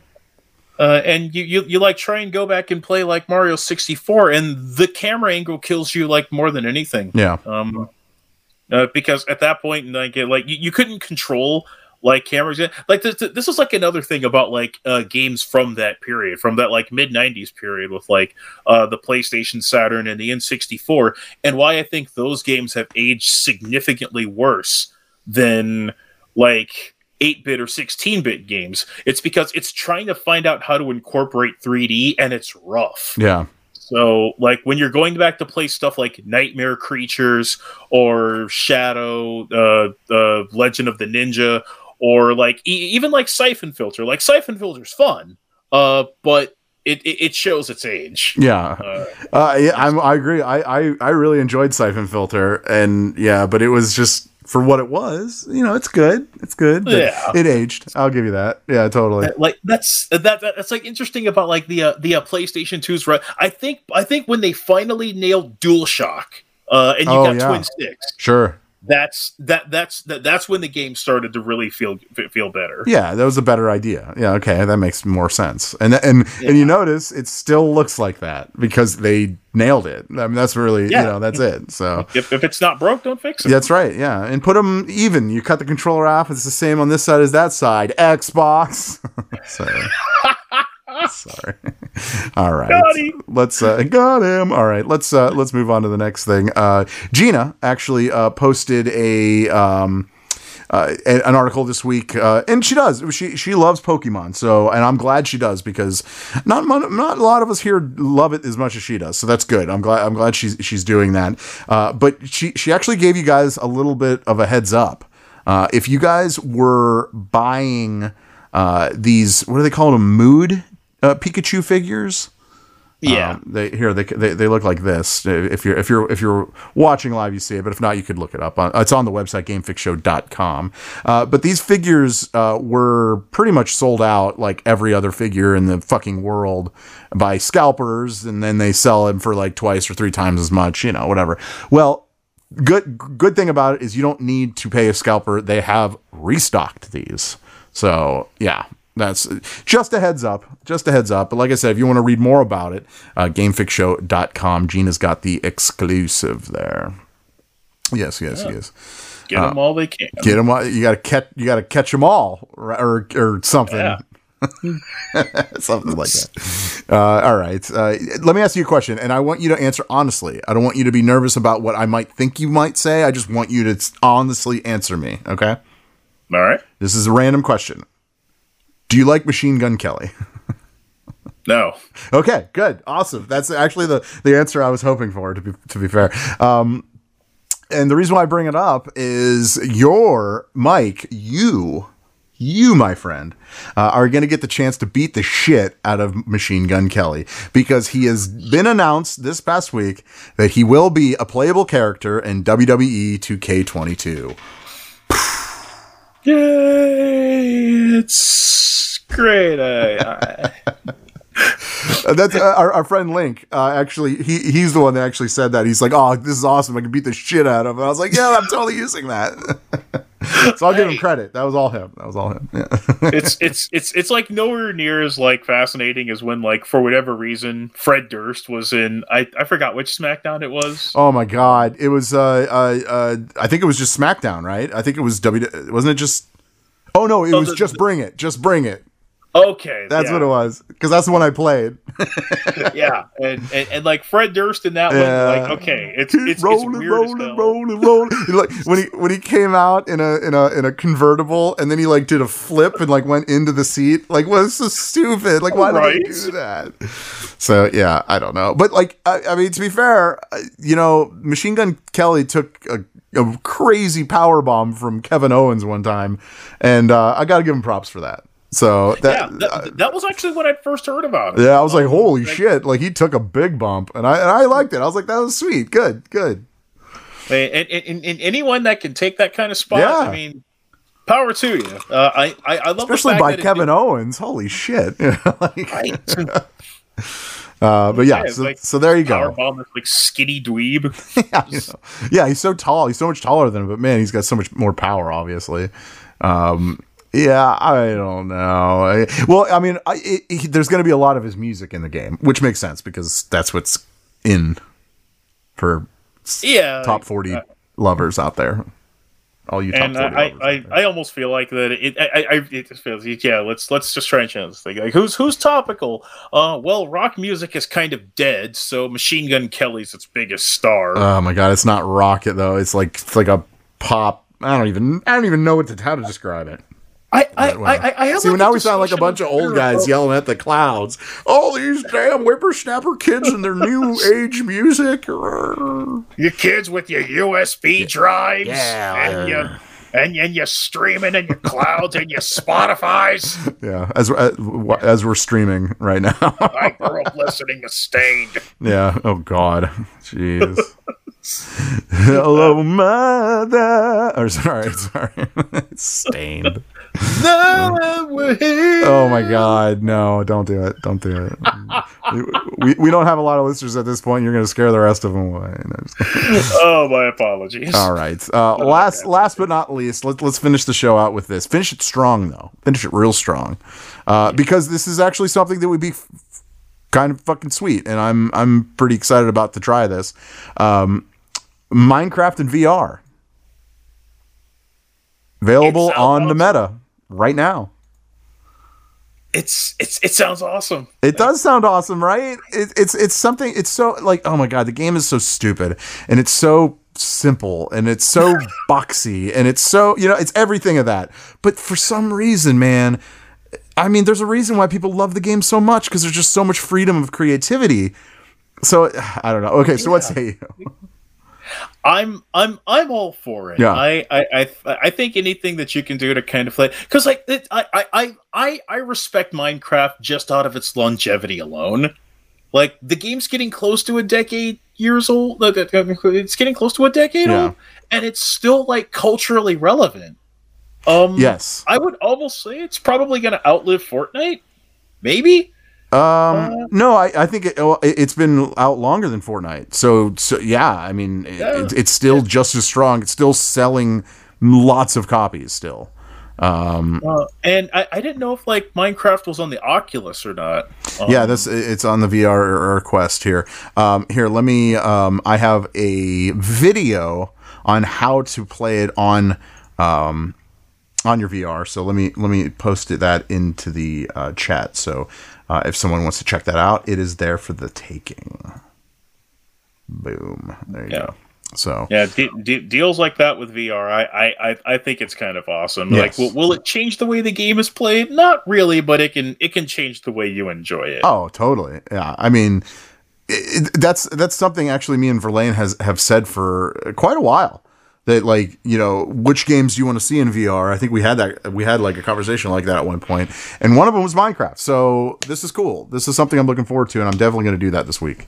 Uh, and you, you you like try and go back and play like Mario 64, and the camera angle kills you like more than anything. Yeah. Um, uh, because at that point, like it- like you, you couldn't control like cameras. Like this, this is like another thing about like uh, games from that period, from that like mid '90s period with like uh, the PlayStation, Saturn, and the N64, and why I think those games have aged significantly worse than like 8-bit or 16-bit games. It's because it's trying to find out how to incorporate 3D, and it's rough. Yeah. So, like when you're going back to play stuff like Nightmare Creatures or Shadow, uh, uh, Legend of the Ninja, or like e- even like Siphon Filter. Like Siphon Filter's fun, uh, but it, it, it shows its age. Yeah. Uh, Uh, yeah, I'm, I agree. I, I, I really enjoyed Siphon Filter, and yeah, but it was just for what it was. You know, it's good. It's good. but Yeah. It aged. I'll give you that. Yeah, totally. like that's that, that that's like interesting about like the uh, the uh, PlayStation 2's. Re- I think I think when they finally nailed DualShock, uh, and you Oh, got yeah. Twin Sticks, Sure. That's that that's that, that's when the game started to really feel feel better. Yeah, that was a better idea. Yeah, okay, that makes more sense. And and and you notice it still looks like that because they nailed it. I mean, that's really Yeah. you know that's it. So If, if it's not broke, don't fix it. that's right. Yeah, and put them even. You cut the controller off. It's the same on this side as that side. Xbox. *laughs* Sorry. Sorry. *laughs* All right. Got him. Let's uh, got him. All right. Let's uh, let's move on to the next thing. Uh, Gina actually uh, posted a. Um, uh, an article this week, uh, and she does. She she loves Pokemon, so and I'm glad she does because not not a lot of us here love it as much as she does. So that's good. I'm glad I'm glad she's she's doing that. Uh, but she she actually gave you guys a little bit of a heads up. Uh, if you guys were buying uh, these, what do they call them? Mood uh, Pikachu figures. Yeah. Um, they here they, they they look like this. If you're if you're if you're watching live, you see it. But if not, you could look it up. On, it's on the website gamefixshow.com. Uh, but these figures uh, were pretty much sold out, like every other figure in the fucking world, by scalpers, and then they sell them for like twice or three times as much. You know, whatever. Well, good good thing about it is you don't need to pay a scalper. They have restocked these. So yeah, that's just a heads up. Just a heads up. But like I said, if you want to read more about it, uh, gamefixshow.com. Gina's got the exclusive there. Yes, yes, yes. Get them all they can. Get them. You got to catch. You got to catch them all, or or, or something. Yeah. *laughs* something like that. Uh, all right. Uh, let me ask you a question, and I want you to answer honestly. I don't want you to be nervous about what I might think you might say. I just want you to honestly answer me. Okay. All right. This is a random question. Do you like Machine Gun Kelly? *laughs* No. Okay, good, awesome. That's actually the the answer I was hoping for. To be to be fair, um, and the reason why I bring it up is your Mike, you, you, my friend, uh, are going to get the chance to beat the shit out of Machine Gun Kelly because he has been announced this past week that he will be a playable character in WWE 2K22. Yay! It's great. I, I, Uh, *laughs* that's uh, our, our friend Link. Uh, actually, he he's the one that actually said that. He's like, "Oh, this is awesome! I can beat the shit out of him." I was like, "Yeah, I'm totally *laughs* using that." *laughs* so I'll give him credit. That was all him. That was all him. Yeah. it's it's it's it's like nowhere near as like fascinating as when like for whatever reason Fred Durst was in I I forgot which SmackDown it was. oh my god! It was. Uh, uh, uh, I think it was just SmackDown, right? I think it was W. Wasn't it just? Oh no! It Oh, was the- just Bring It. Just Bring It. Okay, That's yeah. what it was. Because that's the one I played. *laughs* yeah, and, and and like Fred Durst in that Yeah. one, like okay, it's Keep it's, rolling, it's weird rolling, rolling, rolling. like when he when he came out in a in a in a convertible, and then he like did a flip and like went into the seat. Like, was so stupid. Like, why did Right. he do that? So yeah, I don't know. But like, I, I mean, to be fair, uh, you know, Machine Gun Kelly took a, a crazy power bomb from Kevin Owens one time, and uh, I got to give him props for that. So that yeah, that, that was actually what I first heard about. It. yeah, I was like, holy like- shit! Like he took a big bump, and I and I liked it. I was like, that was sweet, good, good. And, and, and, anyone that can take that kind of spot, Yeah. I mean, power to you. Uh, I, I I love especially by Kevin did- Owens. Holy shit! *laughs* like, uh, but yeah, Yeah, so, like so there you go. bomb this like skinny dweeb. *laughs* yeah. Yeah, he's so tall. He's so much taller than him, but man, he's got so much more power. Obviously. Um, yeah, I don't know. I, well, I mean, I, it, it- there's going to be a lot of his music in the game, which makes sense because that's what's in for Yeah, top 40 uh, lovers out there. All you top and 40 I, I. I almost feel like that it I, I it just feels yeah let's let's just try and change this thing like who's who's topical uh well rock music is kind of dead so Machine Gun Kelly's its biggest star Oh my god, it's not rocket though. It's like it's like a pop. I don't even I don't even know what to how to describe it. I I, I, I have See, like now we sound like a bunch of old guys about- yelling at the clouds. Oh, these damn whippersnapper kids and their new *laughs* age music. you kids with your USB drives Yeah. and you and, and you're streaming and your clouds and your Spotify's *laughs* Yeah, as uh, as we're streaming right now. *laughs* I grew up listening to Staind yeah. Oh God. Jeez. Hello, mother. Or sorry, sorry. Staind. Oh my God! No, don't do it! Don't do it. we, we don't have a lot of listeners at this point. You're going to scare the rest of them away. No, just kidding. *laughs* oh my apologies All right. Uh, last last but not least, let, let's finish the show out with this. Finish it strong though. Finish it real strong, uh, because this is actually something that would be f- kind of fucking sweet, and I'm I'm pretty excited about to try this. Um, Minecraft and VR, available on the. Meta right now. it's it's it sounds awesome It does sound awesome, right? It, it's it's something. It's so like oh my god, the game is so stupid and it's so simple and it's so *laughs* boxy and it's so you know it's everything of that. But for some reason, man, I mean, there's a reason why people love the game so much because there's just so much freedom of creativity. So I don't know. Okay, so what say you? *laughs* I'm I'm I'm all for it. Yeah. I I I, I think anything that you can do to kind of play because like it, I, I I I I respect Minecraft just out of its longevity alone. Like the game's getting close to a decade years old. It's getting close to a decade Yeah. old, and it's still like culturally relevant. Um, Yes. I would almost say it's probably going to outlive Fortnite. Maybe. Um, no, I, I think it, it, it's been out longer than Fortnite. So, so yeah, I mean, it, Yeah. it's it's still just as strong. It's still selling lots of copies still. Um, Uh, and I, I didn't know if like Minecraft was on the Oculus or not. Um, yeah, this it's on the VR Quest here. Um, here, let me. Um, I have a video on how to play it on um, on your VR. So let me let me post it, that into the uh, chat. So uh, if someone wants to check that out, it is there for the taking. Boom. There you Yeah. go. So Yeah, de- de- deals like that with VR, I, I, I, think it's kind of awesome. Like, will, will it change the way the game is played? Not really, but it can it can change the way you enjoy it. Oh, totally. Yeah. I mean, it- that's that's something actually me and Verlaine has have said for quite a while. That like you know which games do you want to see in VR? I think we had that we had like a conversation like that at one point, and one of them was Minecraft. So this is cool. This is something I'm looking forward to, and I'm definitely going to do that this week.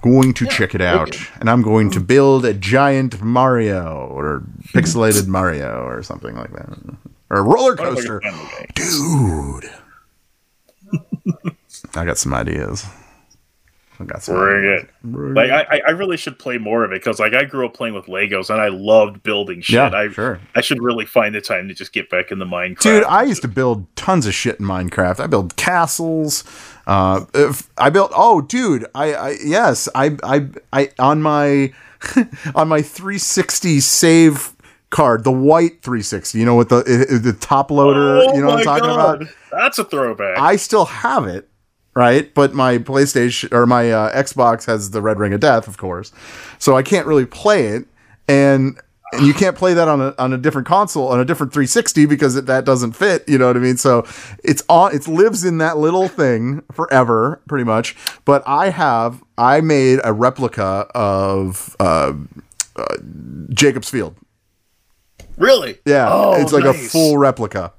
Going to check it out, and I'm going to build a giant Mario or pixelated Mario or something like that, or a roller Sounds like a coaster, dude. *laughs* I got some ideas. I got some. Bring it. Like I, I- I really should play more of it because like I grew up playing with Legos and I loved building shit. Yeah, I sure. I should really find the time to just get back in the Minecraft. Dude, I used to build tons of shit in Minecraft. I built castles. Uh, I built. Oh, dude, I, I yes, I, I, I on my *laughs* on my 360 save card, the white 360. You know, with the the top loader. Oh you know what I'm talking God. about? That's a throwback. I still have it, right? But my PlayStation or my uh, Xbox has the Red Ring of Death, of course, so I can't really play it, and and you can't play that on a on a different console on a different 360 because it, that doesn't fit. You know what I mean? So it's on. It lives in that little thing forever, pretty much. But I have I made a replica of uh, uh, Jacobs Field. really? Yeah, Oh, it's like a full replica.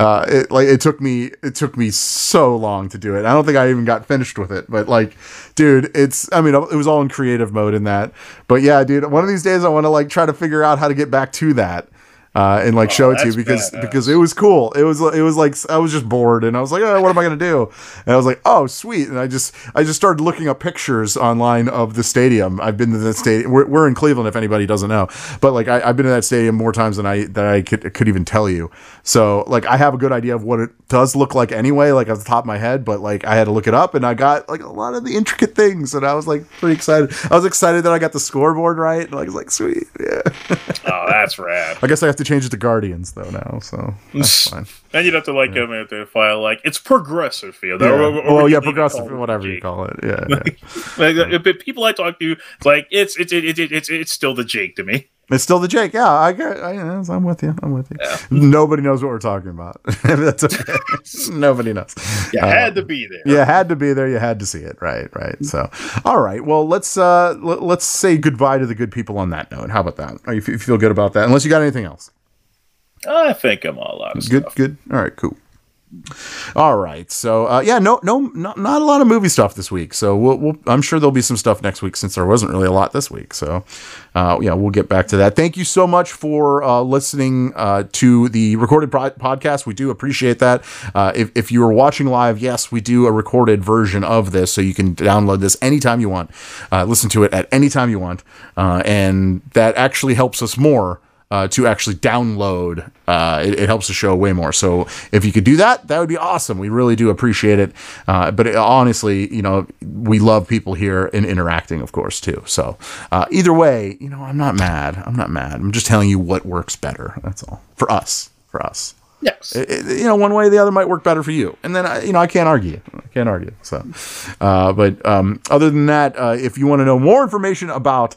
Uh, it like it took me it took me so long to do it. I don't think I even got finished with it, but like, dude, it's I mean it was all in creative mode in that. But yeah, dude, one of these days I want to like try to figure out how to get back to that. Uh, and like Oh, show it to you because badass. because it was cool. It was it was like I was just bored and I was like, oh, what am I gonna do? And I was like, oh, sweet. And I just I just started looking up pictures online of the stadium. I've been to the stadium. We're, we're in Cleveland, if anybody doesn't know. But like I, I've been to that stadium more times than I that I could could even tell you. So like I have a good idea of what it does look like anyway, like off the top of my head. But like I had to look it up and I got like a lot of the intricate things and I was like pretty excited. I was excited that I got the scoreboard right. And I was like, sweet, yeah. Oh, that's rad. *laughs* I guess I have to change it to Guardians though now, so that's *laughs* fine. And you'd have to like come in the file like it's progressive field. Yeah. Or- or- Oh yeah, progressive, whatever you call it. Yeah, yeah. *laughs* Like, uh, but people I talk to, it's like it's it's it's it's it's, it's still the Jake to me. It's still the Jake. Yeah, I get. I, I'm with you. I'm with you. Nobody knows what we're talking about. *laughs* That's okay. *laughs* Nobody knows. You Uh, had to be there. You had to be there. You had to see it. Right. Right. So, all right. Well, let's uh l- let's say goodbye to the good people on that note. How about that? Are you, f- you feel good about that? Unless you got anything else. I think I'm all out of Good. stuff. Good. All right. Cool. All right. So uh, yeah, no, no, not, not a lot of movie stuff this week. So we'll, we'll, I'm sure there'll be some stuff next week since there wasn't really a lot this week. So uh, yeah, we'll get back to that. Thank you so much for uh, listening uh, to the recorded pro- podcast. We do appreciate that. Uh, if, if you are watching live, yes, we do a recorded version of this, so you can download this anytime you want, uh, listen to it at any time you want, and that actually helps us more uh, to actually download. Uh, it, it helps the show way more. So if you could do that, that would be awesome. We really do appreciate it. Uh, but it, honestly, you know, we love people here and interacting, of course, too. So uh, either way, you know, I'm not mad. I'm not mad. I'm just telling you what works better. That's all for us. For us. Yes. It- you know, one way or the other might work better for you. And then, I, you know, I can't argue. I can't argue. So, uh, but um, other than that, uh, if you want to know more information about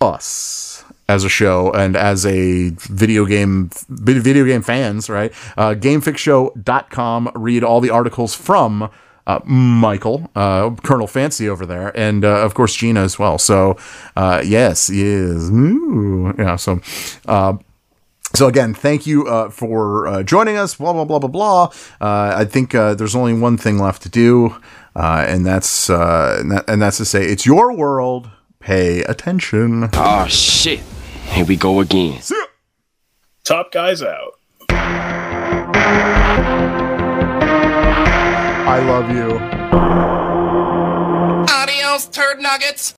us as a show and as a video game video game fans, right? Uh, GameFixShow.com. Read all the articles from. Uh, Michael, uh, Colonel Fancy over there, and uh, of course Gina as well. So, uh, yes, yes, Ooh. yeah. So, uh, so again, thank you uh, for joining us. Blah blah blah blah blah. I think there's only one thing left to do, and that's and, that, and that's to say, it's your world. Pay attention. Oh shit. Here we go again. Top guys out. I love you. Adios, turd nuggets.